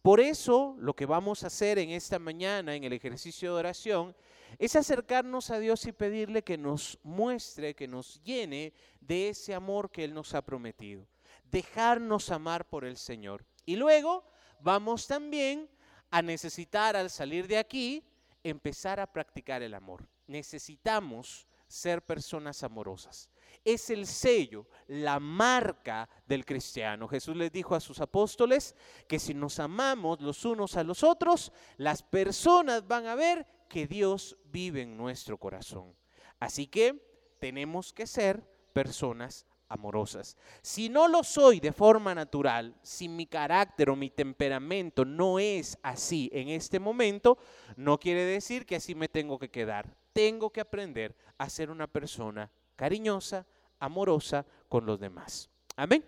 Por eso lo que vamos a hacer en esta mañana en el ejercicio de oración es acercarnos a Dios y pedirle que nos muestre, que nos llene de ese amor que Él nos ha prometido. Dejarnos amar por el Señor. Y luego vamos también a necesitar al salir de aquí empezar a practicar el amor. Necesitamos ser personas amorosas. Es el sello, la marca del cristiano. Jesús les dijo a sus apóstoles que si nos amamos los unos a los otros, las personas van a ver que Dios vive en nuestro corazón. Así que tenemos que ser personas amorosas. Si no lo soy de forma natural, si mi carácter o mi temperamento no es así en este momento, no quiere decir que así me tengo que quedar. Tengo que aprender a ser una persona cariñosa, amorosa con los demás. Amén.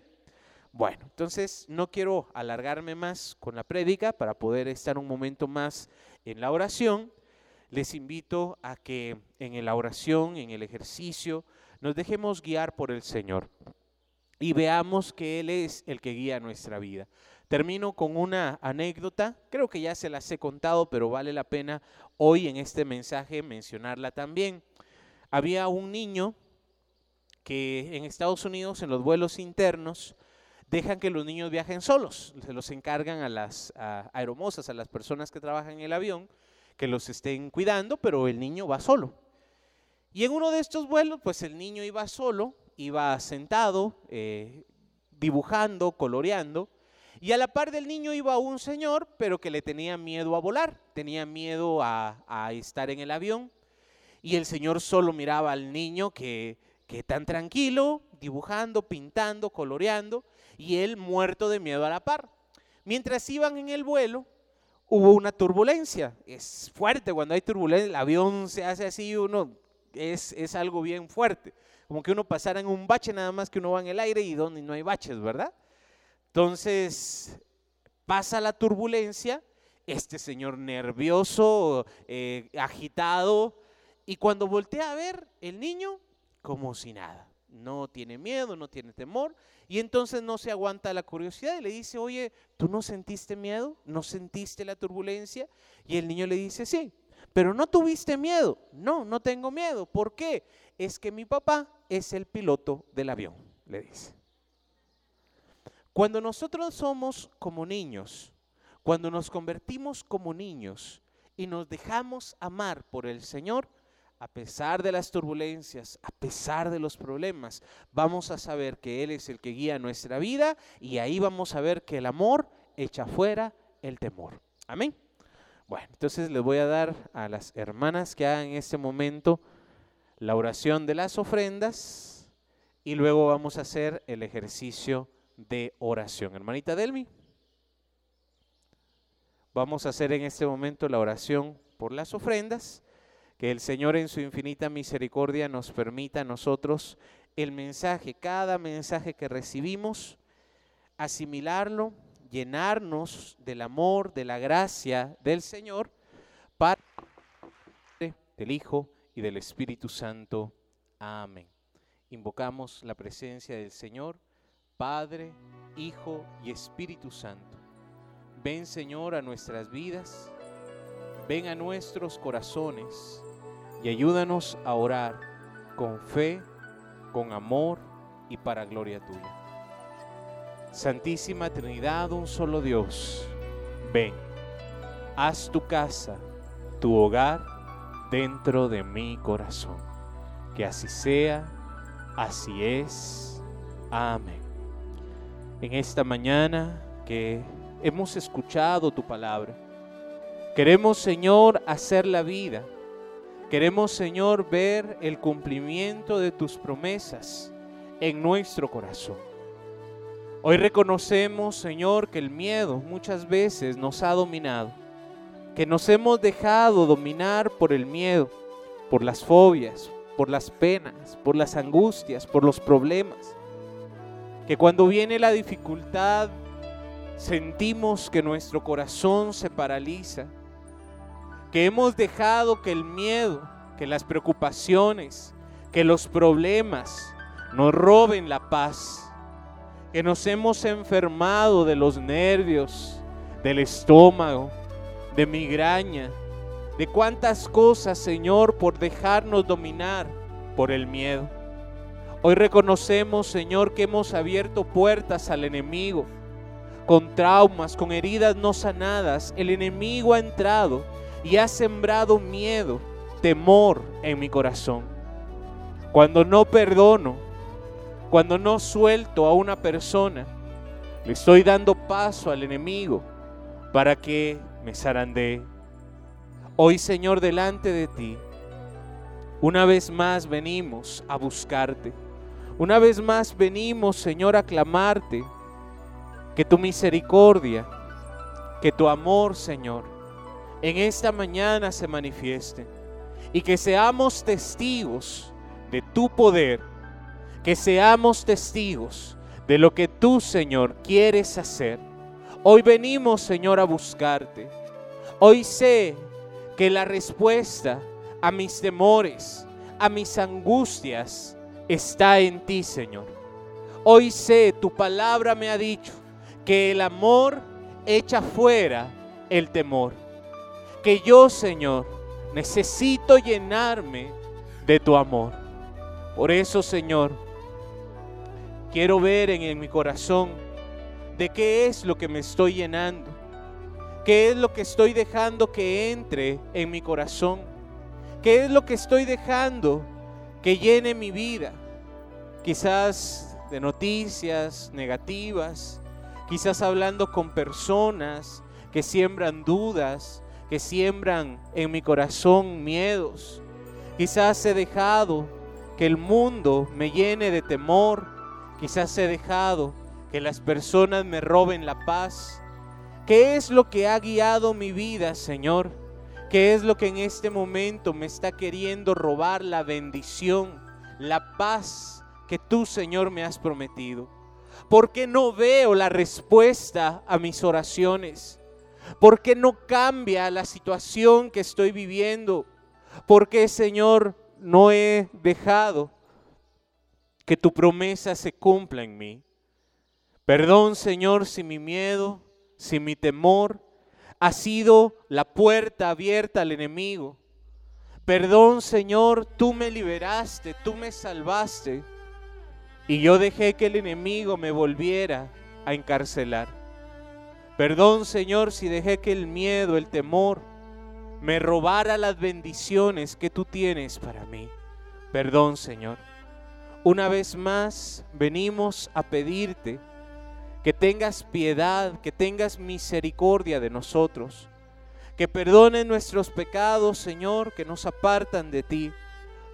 Bueno, entonces no quiero alargarme más con la prédica para poder estar un momento más en la oración. Les invito a que en la oración, en el ejercicio, nos dejemos guiar por el Señor y veamos que Él es el que guía nuestra vida. Termino con una anécdota, creo que ya se las he contado, pero vale la pena hoy en este mensaje mencionarla también. Había un niño que en Estados Unidos, en los vuelos internos, dejan que los niños viajen solos, se los encargan a las aeromosas, a las personas que trabajan en el avión, que los estén cuidando, pero el niño va solo. Y en uno de estos vuelos, pues el niño iba solo, iba sentado, eh, dibujando, coloreando, y a la par del niño iba un señor, pero que le tenía miedo a volar, tenía miedo a, estar en el avión, y el señor solo miraba al niño que, tan tranquilo, dibujando, pintando, coloreando, y él muerto de miedo a la par. Mientras iban en el vuelo, hubo una turbulencia. Es fuerte cuando hay turbulencia, el avión se hace así, uno es, algo bien fuerte. Como que uno pasara en un bache nada más que uno va en el aire y donde no hay baches, ¿verdad? Entonces, pasa la turbulencia, este señor nervioso, eh, agitado, y cuando voltea a ver el niño, como si nada. No tiene miedo, no tiene temor, y entonces no se aguanta la curiosidad y le dice, oye, ¿tú no sentiste miedo? ¿No sentiste la turbulencia? Y el niño le dice, sí. Pero no tuviste miedo. No, no tengo miedo. ¿Por qué? Es que mi papá es el piloto del avión, le dice. Cuando nosotros somos como niños, cuando nos convertimos como niños y nos dejamos amar por el Señor, a pesar de las turbulencias, a pesar de los problemas, vamos a saber que Él es el que guía nuestra vida y ahí vamos a ver que el amor echa fuera el temor. Amén. Bueno, entonces les voy a dar a las hermanas que hagan en este momento la oración de las ofrendas y luego vamos a hacer el ejercicio de oración. Hermanita Delmi, vamos a hacer en este momento la oración por las ofrendas. Que el Señor en su infinita misericordia nos permita a nosotros el mensaje, cada mensaje que recibimos, asimilarlo llenarnos del amor, de la gracia del Señor para del Hijo y del Espíritu Santo. Amén. Invocamos la presencia del Señor, Padre, Hijo y Espíritu Santo. Ven Señor a nuestras vidas, ven a nuestros corazones y ayúdanos a orar con fe, con amor y para gloria tuya. Santísima Trinidad, un solo Dios, ven, haz tu casa, tu hogar dentro de mi corazón. Que así sea, así es. Amén. En esta mañana que hemos escuchado tu palabra, queremos, Señor, hacer la vida. Queremos, Señor, ver el cumplimiento de tus promesas en nuestro corazón. Hoy reconocemos, Señor, que el miedo muchas veces nos ha dominado, que nos hemos dejado dominar por el miedo, por las fobias, por las penas, por las angustias, por los problemas. Que cuando viene la dificultad sentimos que nuestro corazón se paraliza, que hemos dejado que el miedo, que las preocupaciones, que los problemas nos roben la paz que nos hemos enfermado de los nervios, del estómago, de migraña, de cuántas cosas, Señor, por dejarnos dominar por el miedo. Hoy reconocemos, Señor, que hemos abierto puertas al enemigo. Con traumas, con heridas no sanadas, el enemigo ha entrado y ha sembrado miedo, temor en mi corazón. Cuando no perdono, cuando no suelto a una persona, le estoy dando paso al enemigo para que me zarandee. Hoy, Señor, delante de ti, una vez más venimos a buscarte. Una vez más venimos, Señor, a clamarte que tu misericordia, que tu amor, Señor, en esta mañana se manifieste y que seamos testigos de tu poder que seamos testigos de lo que tú, Señor, quieres hacer. Hoy venimos, Señor, a buscarte. Hoy sé que la respuesta a mis temores, a mis angustias, está en ti, Señor. Hoy sé, tu palabra me ha dicho que el amor echa fuera el temor. Que yo, Señor, necesito llenarme de tu amor. Por eso, Señor, Quiero ver en, mi corazón de qué es lo que me estoy llenando. ¿Qué es lo que estoy dejando que entre en mi corazón? ¿Qué es lo que estoy dejando que llene mi vida? Quizás de noticias negativas, quizás hablando con personas que siembran dudas, que siembran en mi corazón miedos. Quizás he dejado que el mundo me llene de temor, Quizás he dejado que las personas me roben la paz. ¿Qué es lo que ha guiado mi vida, Señor? ¿Qué es lo que en este momento me está queriendo robar la bendición, la paz que tú, Señor, me has prometido? ¿Por qué no veo la respuesta a mis oraciones? ¿Por qué no cambia la situación que estoy viviendo? ¿Por qué, Señor, no he dejado que tu promesa se cumpla en mí. Perdón, Señor, si mi miedo, si mi temor ha sido la puerta abierta al enemigo. Perdón, Señor, tú me liberaste, tú me salvaste y yo dejé que el enemigo me volviera a encarcelar. Perdón, Señor, si dejé que el miedo, el temor, me robara las bendiciones que tú tienes para mí. Perdón, Señor. Una vez más venimos a pedirte que tengas piedad, que tengas misericordia de nosotros, que perdones nuestros pecados, Señor, que nos apartan de ti,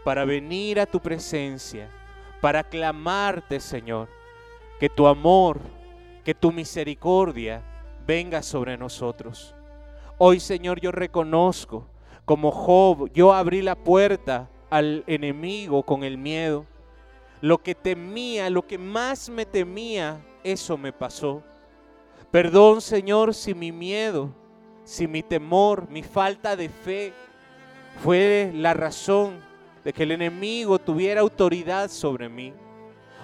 para venir a tu presencia, para clamarte, Señor, que tu amor, que tu misericordia venga sobre nosotros. Hoy, Señor, yo reconozco, como Job, yo abrí la puerta al enemigo con el miedo lo que temía, lo que más me temía, eso me pasó. Perdón, Señor, si mi miedo, si mi temor, mi falta de fe Fue la razón de que el enemigo tuviera autoridad sobre mí.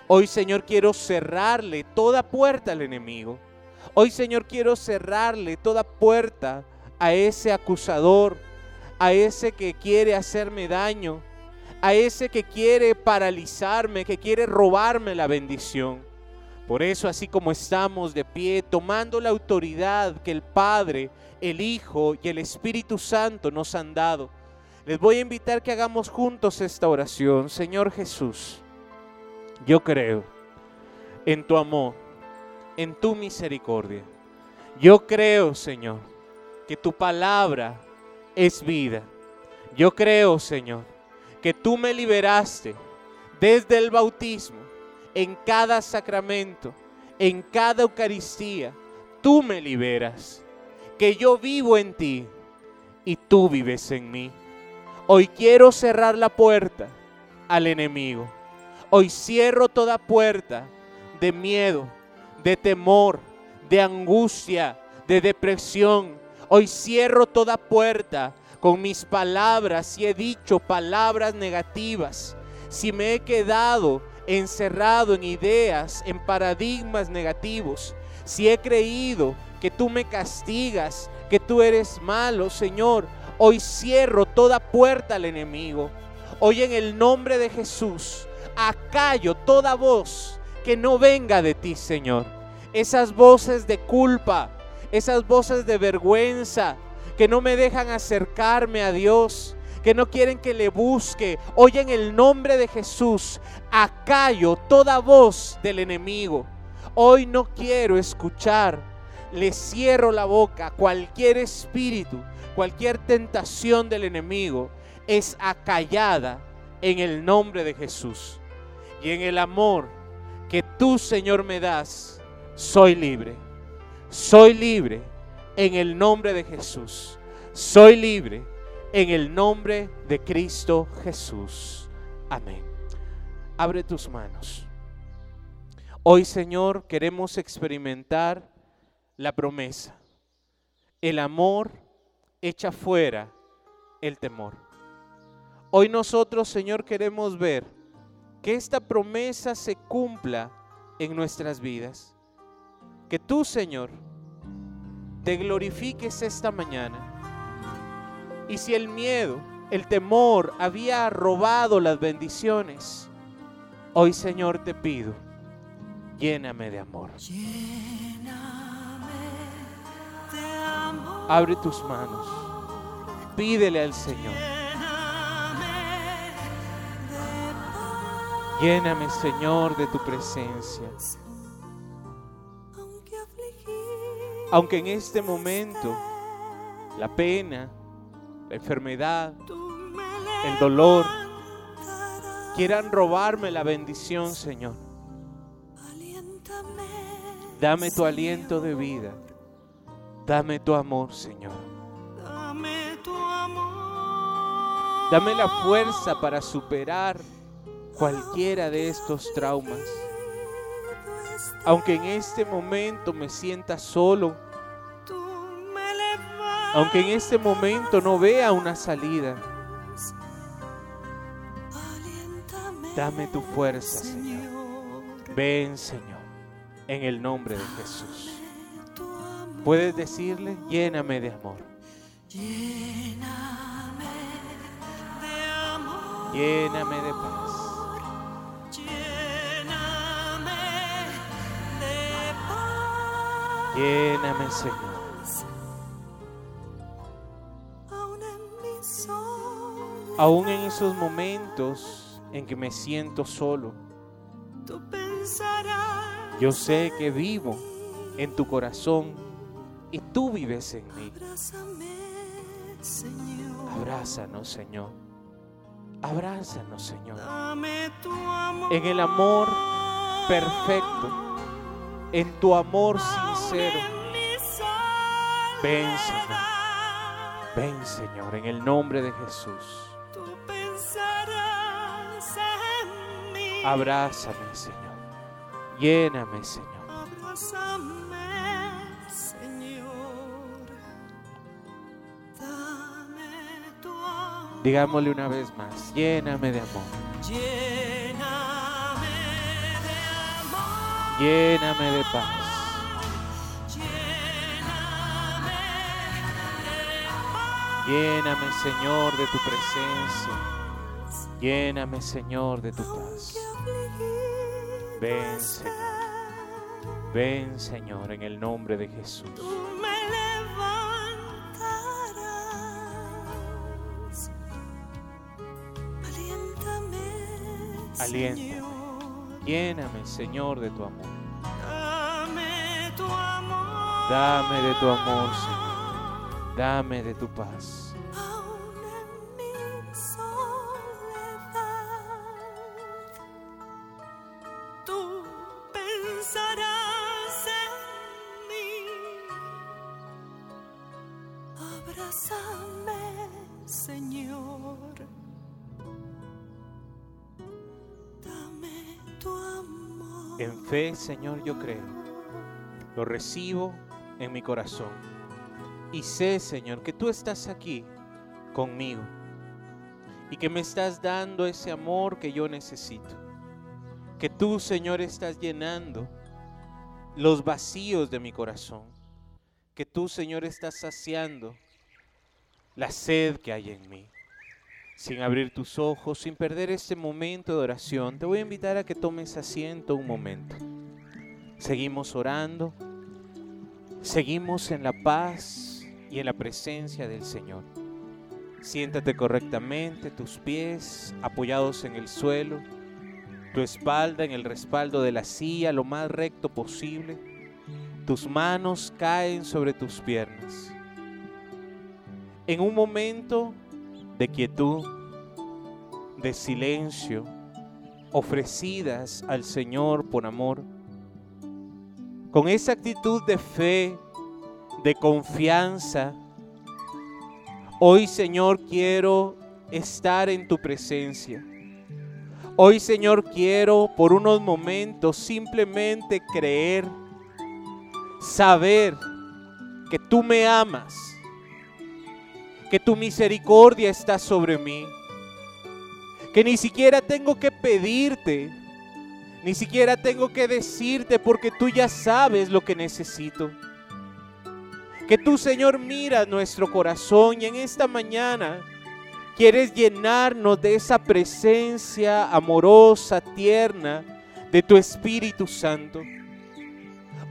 Hoy, Señor, quiero cerrarle toda puerta al enemigo. Hoy, Señor, quiero cerrarle toda puerta a ese acusador, a ese que quiere hacerme daño, a ese que quiere paralizarme, que quiere robarme la bendición. Por eso, así como estamos de pie, tomando la autoridad que el Padre, el Hijo y el Espíritu Santo nos han dado, les voy a invitar que hagamos juntos esta oración. Señor Jesús, yo creo en tu amor, en tu misericordia. Yo creo, Señor, que tu palabra es vida. Yo creo, Señor, que tú me liberaste desde el bautismo, en cada sacramento, en cada Eucaristía. Tú me liberas, que yo vivo en ti y tú vives en mí. Hoy quiero cerrar la puerta al enemigo. Hoy cierro toda puerta de miedo, de temor, de angustia, de depresión. Hoy cierro toda puerta con mis palabras, si he dicho palabras negativas, si me he quedado encerrado en ideas, en paradigmas negativos, si he creído que tú me castigas, que tú eres malo, Señor, hoy cierro toda puerta al enemigo. Hoy en el nombre de Jesús, acallo toda voz que no venga de ti, Señor. Esas voces de culpa, esas voces de vergüenza, que no me dejan acercarme a Dios, que no quieren que le busque. Hoy en el nombre de Jesús, acallo toda voz del enemigo. Hoy no quiero escuchar, le cierro la boca. Cualquier espíritu, cualquier tentación del enemigo es acallada en el nombre de Jesús. Y en el amor que tú, Señor, me das, soy libre. Soy libre en el nombre de Jesús. Soy libre en el nombre de Cristo Jesús. Amén. Abre tus manos. Hoy, Señor, queremos experimentar la promesa. El amor echa fuera el temor. Hoy nosotros, Señor, queremos ver que esta promesa se cumpla en nuestras vidas. Que tú, Señor, te glorifiques esta mañana. Y si el miedo, el temor había robado las bendiciones, hoy Señor te pido, lléname de amor. Abre tus manos, pídele al Señor. Lléname, Señor, de tu presencia. Aunque en este momento la pena, la enfermedad, el dolor quieran robarme la bendición, Señor. Dame tu aliento de vida. Dame tu amor, Señor. Dame la fuerza para superar cualquiera de estos traumas aunque en este momento me sienta solo, aunque en este momento no vea una salida, dame tu fuerza, Señor. Ven, Señor, en el nombre de Jesús. Puedes decirle, lléname de amor. Lléname de paz. Lléname, Señor. Aún en esos momentos en que me siento solo, yo sé que vivo en tu corazón y tú vives en mí. Abrázanos, Señor. Abrázanos, Señor. En el amor perfecto en tu amor sincero. Ven, Señor. Ven, Señor, en el nombre de Jesús. Abrázame, Señor. Lléname, Señor. Digámosle una vez más, lléname de amor. Lléname de amor. Lléname de paz. Lléname, Señor, de tu presencia. Lléname, Señor, de tu paz. Ven, Señor. Ven, Señor, en el nombre de Jesús. Tú me levantarás. Aliéntame. Lléname, Señor, de tu amor. Dame tu amor. Dame de tu amor, Señor. Dame de tu paz. Aún en mi soledad, tú pensarás en mí. Abrázame, Señor. Dame tu amor. En fe, Señor, yo creo. Lo recibo en mi corazón. Y sé, Señor, que tú estás aquí conmigo. Y que me estás dando ese amor que yo necesito. Que tú, Señor, estás llenando los vacíos de mi corazón. Que tú, Señor, estás saciando la sed que hay en mí. Sin abrir tus ojos, sin perder este momento de oración, te voy a invitar a que tomes asiento un momento. Seguimos orando, seguimos en la paz y en la presencia del Señor. Siéntate correctamente, tus pies apoyados en el suelo, tu espalda en el respaldo de la silla lo más recto posible. Tus manos caen sobre tus piernas. En un momento de quietud, de silencio, ofrecidas al Señor por amor, con esa actitud de fe, de confianza, hoy Señor quiero estar en tu presencia. Hoy Señor quiero por unos momentos simplemente creer, saber que tú me amas, que tu misericordia está sobre mí, que ni siquiera tengo que pedirte, ni siquiera tengo que decirte porque tú ya sabes lo que necesito. Que tú Señor miras nuestro corazón y en esta mañana quieres llenarnos de esa presencia amorosa, tierna de tu Espíritu Santo.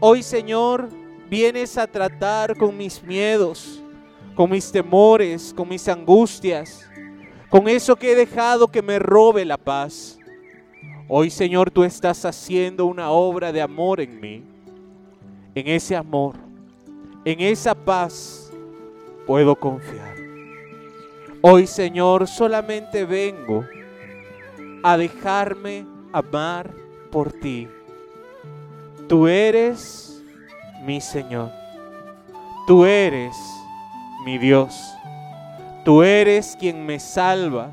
Hoy Señor vienes a tratar con mis miedos, con mis temores, con mis angustias, con eso que he dejado que me robe la paz. Hoy Señor tú estás haciendo una obra de amor en mí. En ese amor, en esa paz puedo confiar. Hoy Señor solamente vengo a dejarme amar por ti. Tú eres mi Señor. Tú eres mi Dios. Tú eres quien me salva.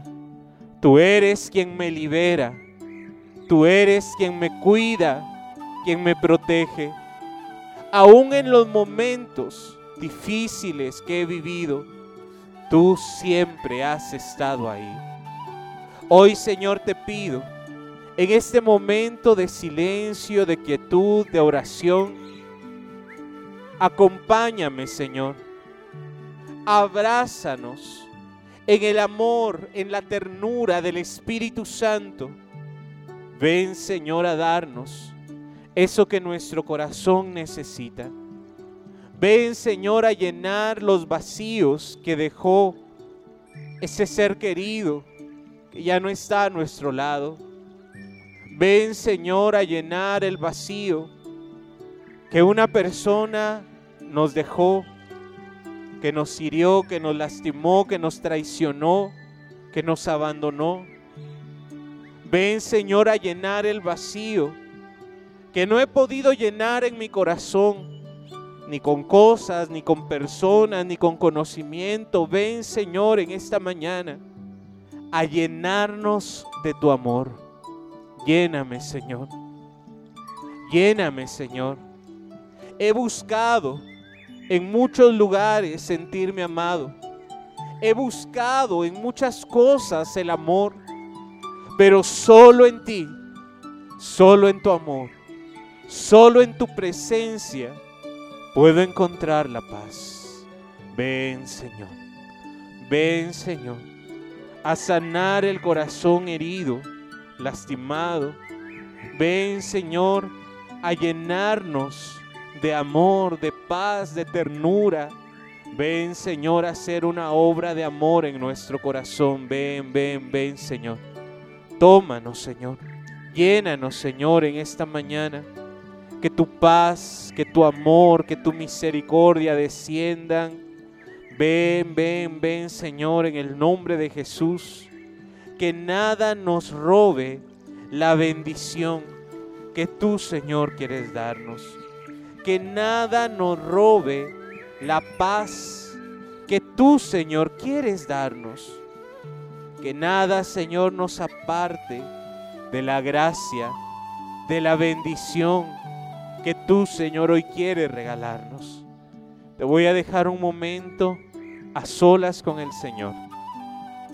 Tú eres quien me libera. Tú eres quien me cuida, quien me protege. Aún en los momentos difíciles que he vivido, tú siempre has estado ahí. Hoy, Señor, te pido, en este momento de silencio, de quietud, de oración, acompáñame, Señor. Abrázanos en el amor, en la ternura del Espíritu Santo. Ven, Señor, a darnos eso que nuestro corazón necesita. Ven, Señor, a llenar los vacíos que dejó ese ser querido que ya no está a nuestro lado. Ven, Señor, a llenar el vacío que una persona nos dejó, que nos hirió, que nos lastimó, que nos traicionó, que nos abandonó. Ven, Señor, a llenar el vacío que no he podido llenar en mi corazón, ni con cosas, ni con personas, ni con conocimiento. Ven, Señor, en esta mañana a llenarnos de tu amor. Lléname, Señor. Lléname, Señor. He buscado en muchos lugares sentirme amado. He buscado en muchas cosas el amor, pero solo en ti, solo en tu amor, solo en tu presencia puedo encontrar la paz. Ven, Señor. Ven, Señor, a sanar el corazón herido, lastimado. Ven, Señor, a llenarnos de amor, de paz, de ternura. Ven, Señor, a hacer una obra de amor en nuestro corazón. Ven, ven, ven, Señor. Tómanos, Señor. Llénanos, Señor, en esta mañana. Que tu paz, que tu amor, que tu misericordia desciendan. Ven, ven, ven, Señor, en el nombre de Jesús. Que nada nos robe la bendición que tú, Señor, quieres darnos. Que nada nos robe la paz que tú, Señor, quieres darnos. Que nada, Señor, nos aparte de la gracia, de la bendición que tú, Señor, hoy quieres regalarnos. Te voy a dejar un momento a solas con el Señor.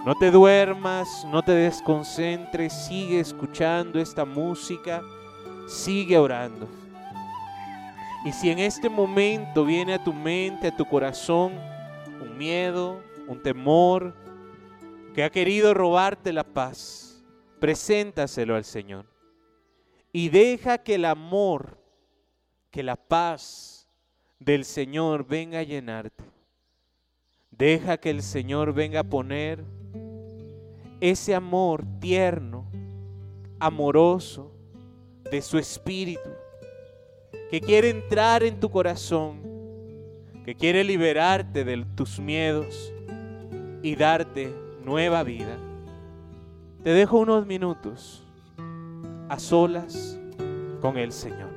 No te duermas, no te desconcentres, sigue escuchando esta música, sigue orando. Y si en este momento viene a tu mente, a tu corazón, un miedo, un temor, que ha querido robarte la paz, preséntaselo al Señor. Y deja que el amor, que la paz del Señor venga a llenarte. Deja que el Señor venga a poner ese amor tierno, amoroso de su espíritu, que quiere entrar en tu corazón, que quiere liberarte de tus miedos y darte nueva vida. Te dejo unos minutos a solas con el Señor.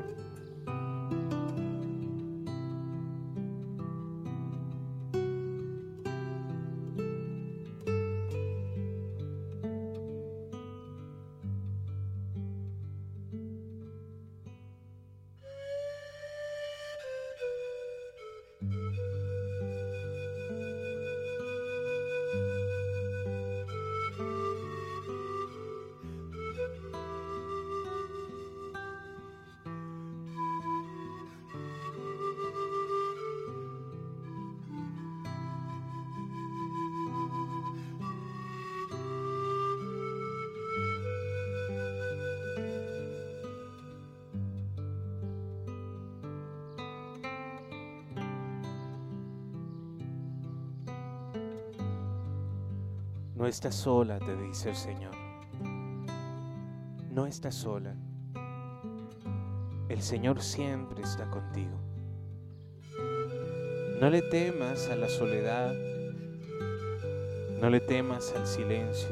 Estás sola, te dice el Señor. No estás sola. El Señor siempre está contigo. No le temas a la soledad. No le temas al silencio.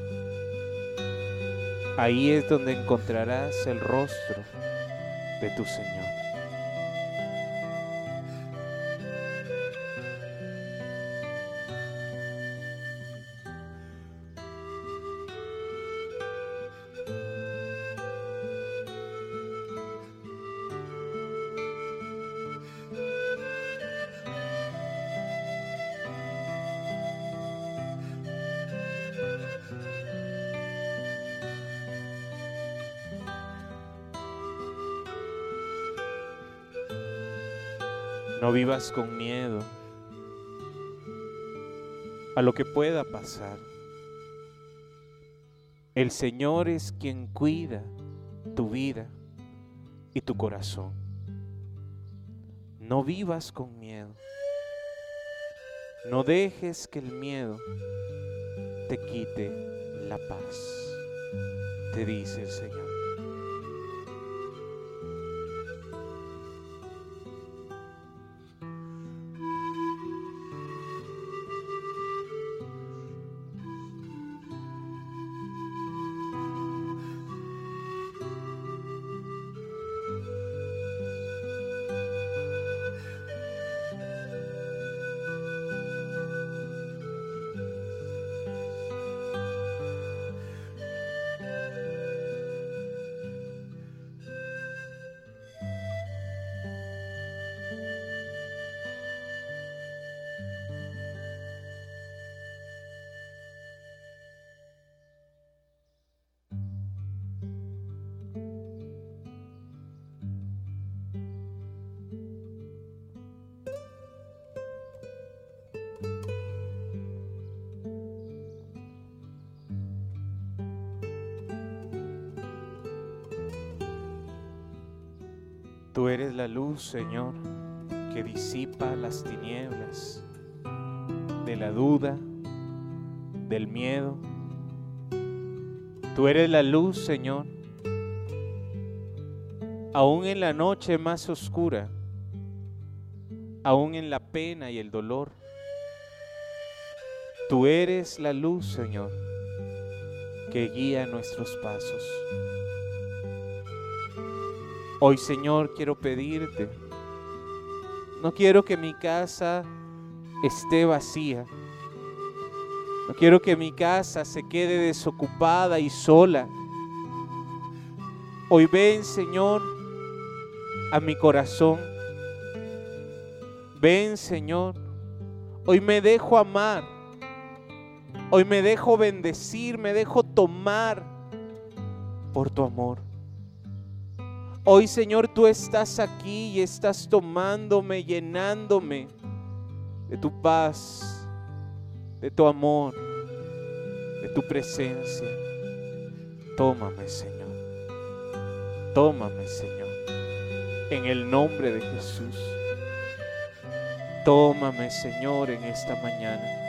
Ahí es donde encontrarás el rostro de tu Señor. No vivas con miedo a lo que pueda pasar. El Señor es quien cuida tu vida y tu corazón. No vivas con miedo. No dejes que el miedo te quite la paz, te dice el Señor. Señor, que disipa las tinieblas de la duda, del miedo. Tú eres la luz, Señor, aún en la noche más oscura, aún en la pena y el dolor. Tú eres la luz, Señor, que guía nuestros pasos. Hoy, Señor, quiero pedirte, no quiero que mi casa esté vacía. No quiero que mi casa se quede desocupada y sola. Hoy ven, Señor, a mi corazón. Ven, Señor. Hoy me dejo amar. Hoy me dejo bendecir, me dejo tomar por tu amor. Hoy, Señor, tú estás aquí y estás tomándome, llenándome de tu paz, de tu amor, de tu presencia. Tómame, Señor. Tómame, Señor. En el nombre de Jesús. Tómame, Señor, en esta mañana.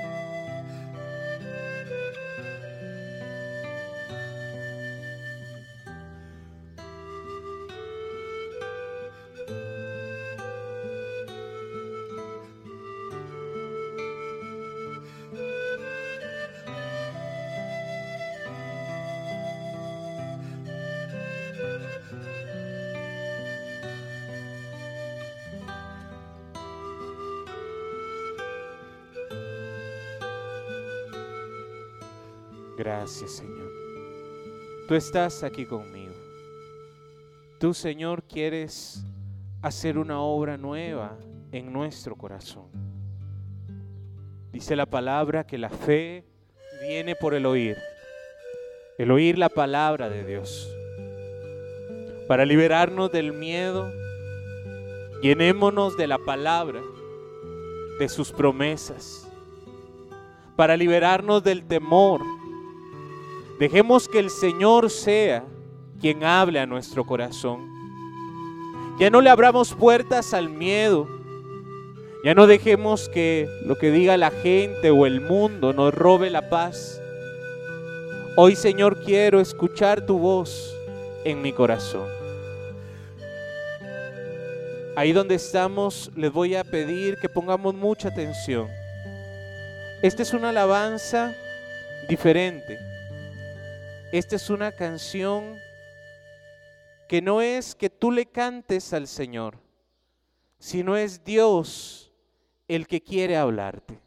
Señor. Tú estás aquí conmigo. Tú, Señor, quieres hacer una obra nueva en nuestro corazón. Dice la palabra que la fe viene por el oír. El oír la palabra de Dios. Para liberarnos del miedo, llenémonos de la palabra, de sus promesas. Para liberarnos del temor, Dejemos que el Señor sea quien hable a nuestro corazón. Ya no le abramos puertas al miedo. Ya no dejemos que lo que diga la gente o el mundo nos robe la paz. Hoy, Señor, quiero escuchar tu voz en mi corazón. Ahí donde estamos, les voy a pedir que pongamos mucha atención. Esta es una alabanza diferente esta es una canción que no es que tú le cantes al Señor, sino es Dios el que quiere hablarte.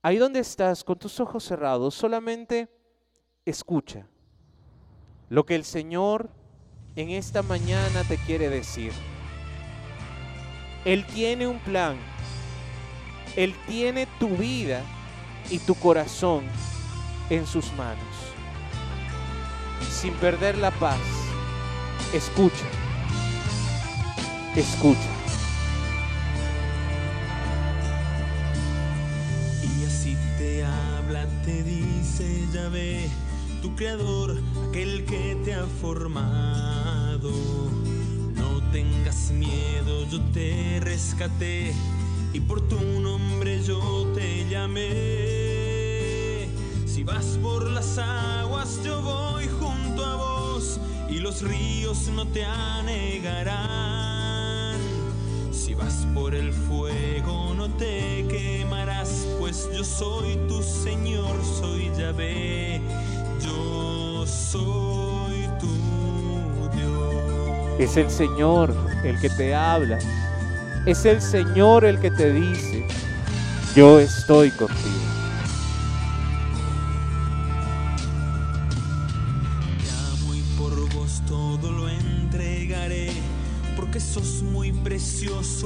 Ahí donde estás, con tus ojos cerrados, solamente escucha lo que el Señor en esta mañana te quiere decir. Él tiene un plan. Él tiene tu vida y tu corazón en sus manos sin perder la paz. Escucha, escucha. Y así te habla, te dice ve tu creador, aquel que te ha formado. No tengas miedo, yo te rescaté y por tu nombre yo te llamé. Si vas por las aguas, yo voy junto a vos y los ríos no te anegarán. Si vas por el fuego, no te quemarás, pues yo soy tu Señor, soy Yahvé, yo soy tu Dios. Es el Señor el que te habla, es el Señor el que te dice, yo estoy contigo.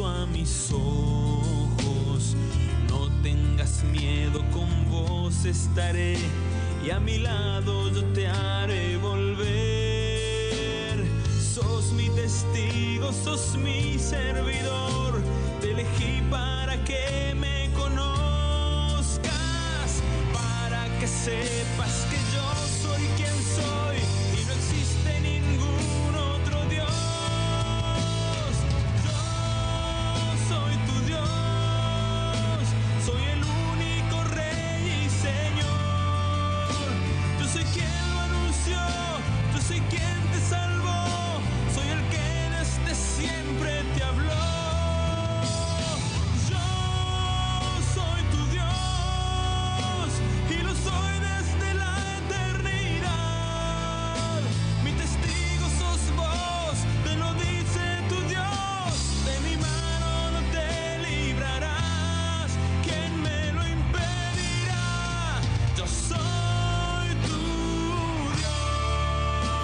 A mis ojos. No tengas miedo, con vos estaré y a mi lado yo te haré volver. Sos mi testigo, sos mi servidor, te elegí para que me conozcas, para que sepas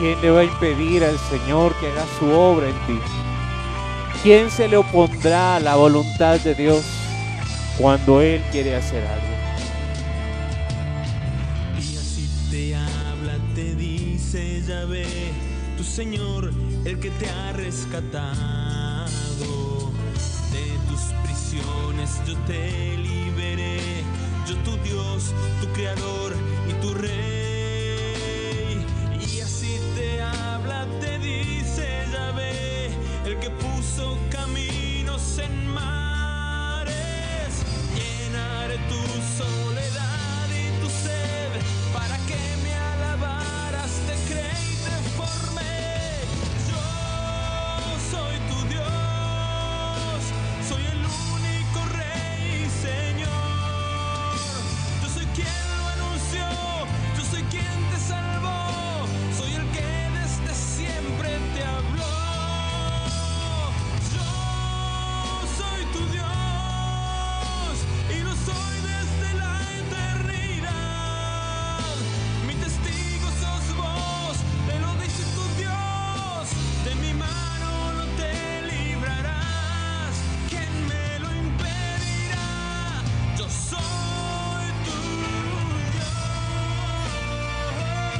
¿Quién le va a impedir al Señor que haga su obra en ti? ¿Quién se le opondrá a la voluntad de Dios cuando Él quiere hacer algo? Y así te habla, te dice, ya ve, tu Señor, el que te ha rescatado de tus prisiones, yo te liberé, yo tu Dios, tu Creador y tu Rey.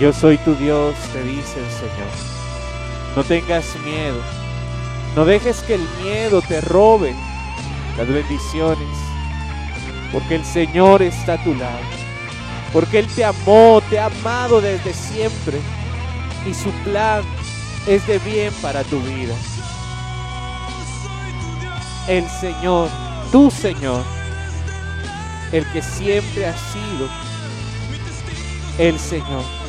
Yo soy tu Dios, te dice el Señor. No tengas miedo. No dejes que el miedo te robe las bendiciones. Porque el Señor está a tu lado. Porque Él te amó, te ha amado desde siempre. Y su plan es de bien para tu vida. El Señor, tu Señor, el que siempre ha sido el Señor.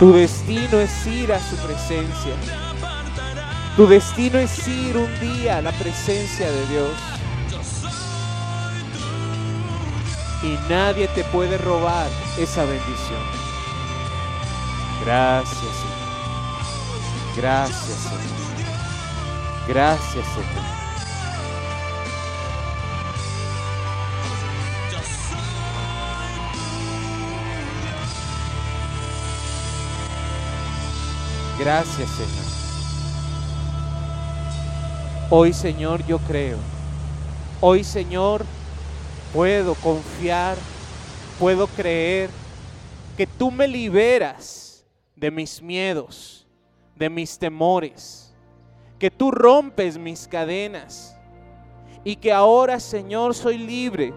Tu destino es ir a su presencia. Tu destino es ir un día a la presencia de Dios. Y nadie te puede robar esa bendición. Gracias, Señor. Gracias, Señor. Gracias, Señor. Gracias, Señor. Hoy, Señor, yo creo. Hoy, Señor, puedo confiar, puedo creer que tú me liberas de mis miedos, de mis temores, que tú rompes mis cadenas y que ahora, Señor, soy libre.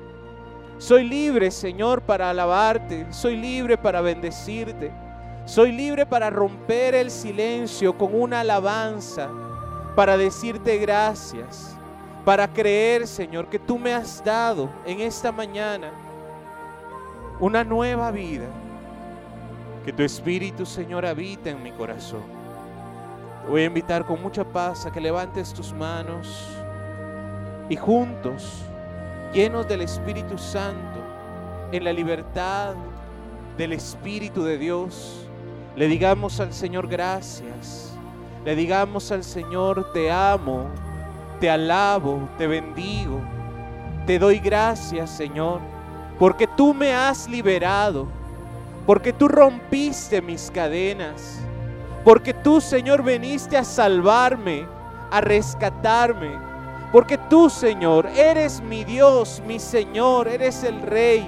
Soy libre, Señor, para alabarte, soy libre para bendecirte. Soy libre para romper el silencio con una alabanza, para decirte gracias, para creer, Señor, que tú me has dado en esta mañana una nueva vida. Que tu Espíritu, Señor, habita en mi corazón. Te voy a invitar con mucha paz a que levantes tus manos y juntos, llenos del Espíritu Santo, en la libertad del Espíritu de Dios, le digamos al Señor gracias. Le digamos al Señor te amo, te alabo, te bendigo. Te doy gracias, Señor, porque tú me has liberado, porque tú rompiste mis cadenas, porque tú, Señor, veniste a salvarme, a rescatarme, porque tú, Señor, eres mi Dios, mi Señor, eres el Rey,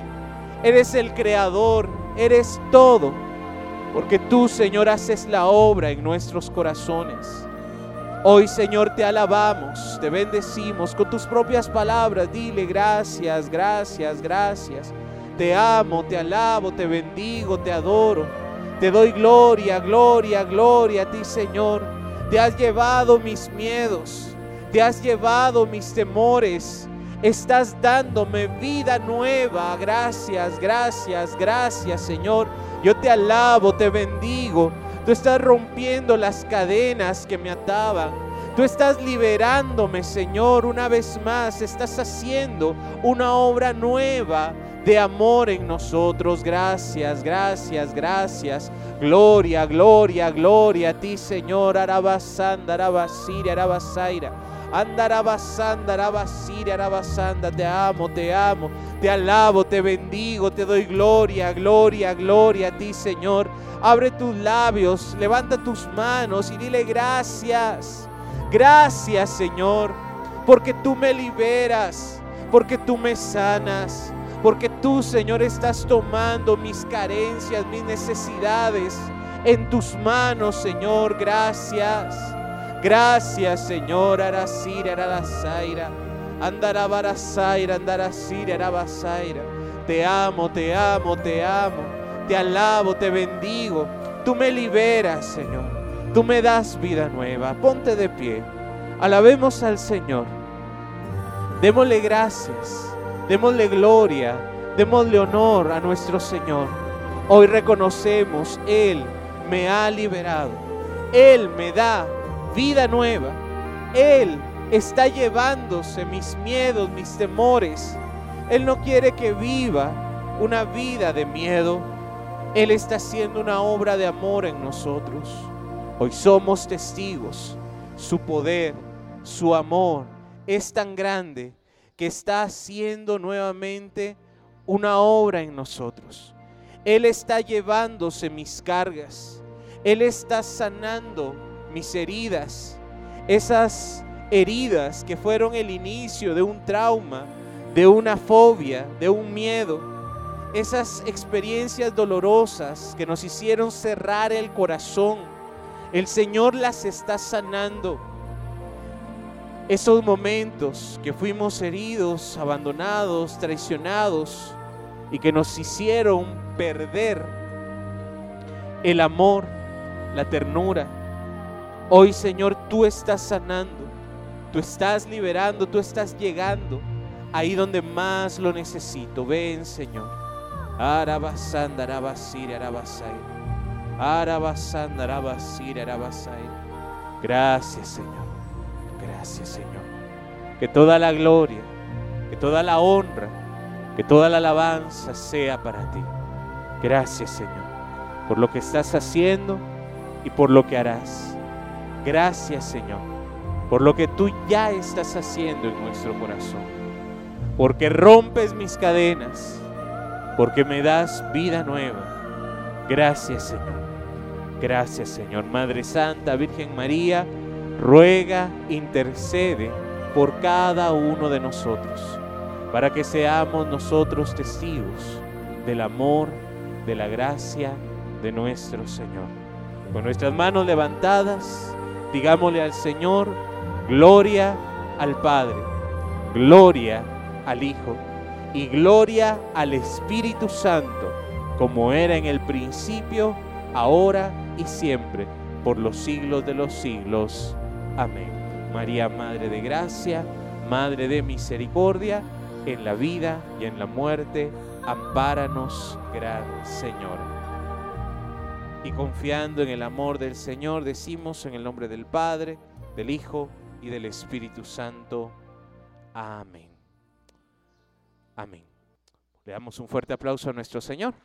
eres el Creador, eres todo porque tú, Señor, haces la obra en nuestros corazones. Hoy, Señor, te alabamos, te bendecimos con tus propias palabras. Dile gracias, gracias, gracias. Te amo, te alabo, te bendigo, te adoro. Te doy gloria, gloria, gloria a ti, Señor. Te has llevado mis miedos, te has llevado mis temores. Estás dándome vida nueva. Gracias, gracias, gracias, Señor. Yo te alabo, te bendigo. Tú estás rompiendo las cadenas que me ataban. Tú estás liberándome, Señor, una vez más. Estás haciendo una obra nueva de amor en nosotros. Gracias, gracias, gracias. Gloria, gloria, gloria a ti, Señor. Arabasanda, Arabasaira. Andarabasanda, arabasira, arabasanda. Te amo, te amo, te alabo, te bendigo, te doy gloria, gloria, gloria a ti, Señor. Abre tus labios, levanta tus manos y dile gracias. Gracias, Señor, porque tú me liberas, porque tú me sanas, porque tú, Señor, estás tomando mis carencias, mis necesidades en tus manos, Señor. Gracias. Gracias, Señor. Arasira, aradasaira. Andarabarasaira, andarasira, arabasaira. Te amo, te amo, te amo. Te alabo, te bendigo. Tú me liberas, Señor. Tú me das vida nueva. Ponte de pie. Alabemos al Señor. Démosle gracias. Démosle gloria. Démosle honor a nuestro Señor. Hoy reconocemos, Él me ha liberado. Él me da vida nueva. Él está llevándose mis miedos, mis temores. Él no quiere que viva una vida de miedo. Él está haciendo una obra de amor en nosotros. Hoy somos testigos. Su poder, su amor es tan grande que está haciendo nuevamente una obra en nosotros. Él está llevándose mis cargas. Él está sanando mis heridas. Esas heridas que fueron el inicio de un trauma, de una fobia, de un miedo. Esas experiencias dolorosas que nos hicieron cerrar el corazón. El Señor las está sanando. Esos momentos que fuimos heridos, abandonados, traicionados y que nos hicieron perder el amor, la ternura. Hoy, Señor, tú estás sanando, tú estás liberando, tú estás llegando ahí donde más lo necesito. Ven, Señor. Arabasanda, arabasir, arabasai. Arabasanda, arabasir, arabasai. Gracias, Señor. Gracias, Señor. Que toda la gloria, que toda la honra, que toda la alabanza sea para ti. Gracias, Señor, por lo que estás haciendo y por lo que harás. Gracias, Señor, por lo que tú ya estás haciendo en nuestro corazón. Porque rompes mis cadenas, porque me das vida nueva. Gracias, Señor. Gracias, Señor. Madre Santa, Virgen María, ruega, intercede por cada uno de nosotros, para que seamos nosotros testigos del amor, de la gracia de nuestro Señor. Con nuestras manos levantadas, digámosle al Señor, gloria al Padre, gloria al Hijo y gloria al Espíritu Santo, como era en el principio, ahora y siempre, por los siglos de los siglos. Amén. María, Madre de Gracia, Madre de Misericordia, en la vida y en la muerte, ampáranos, Gran Señora. Y confiando en el amor del Señor, decimos en el nombre del Padre, del Hijo y del Espíritu Santo. Amén. Amén. Le damos un fuerte aplauso a nuestro Señor.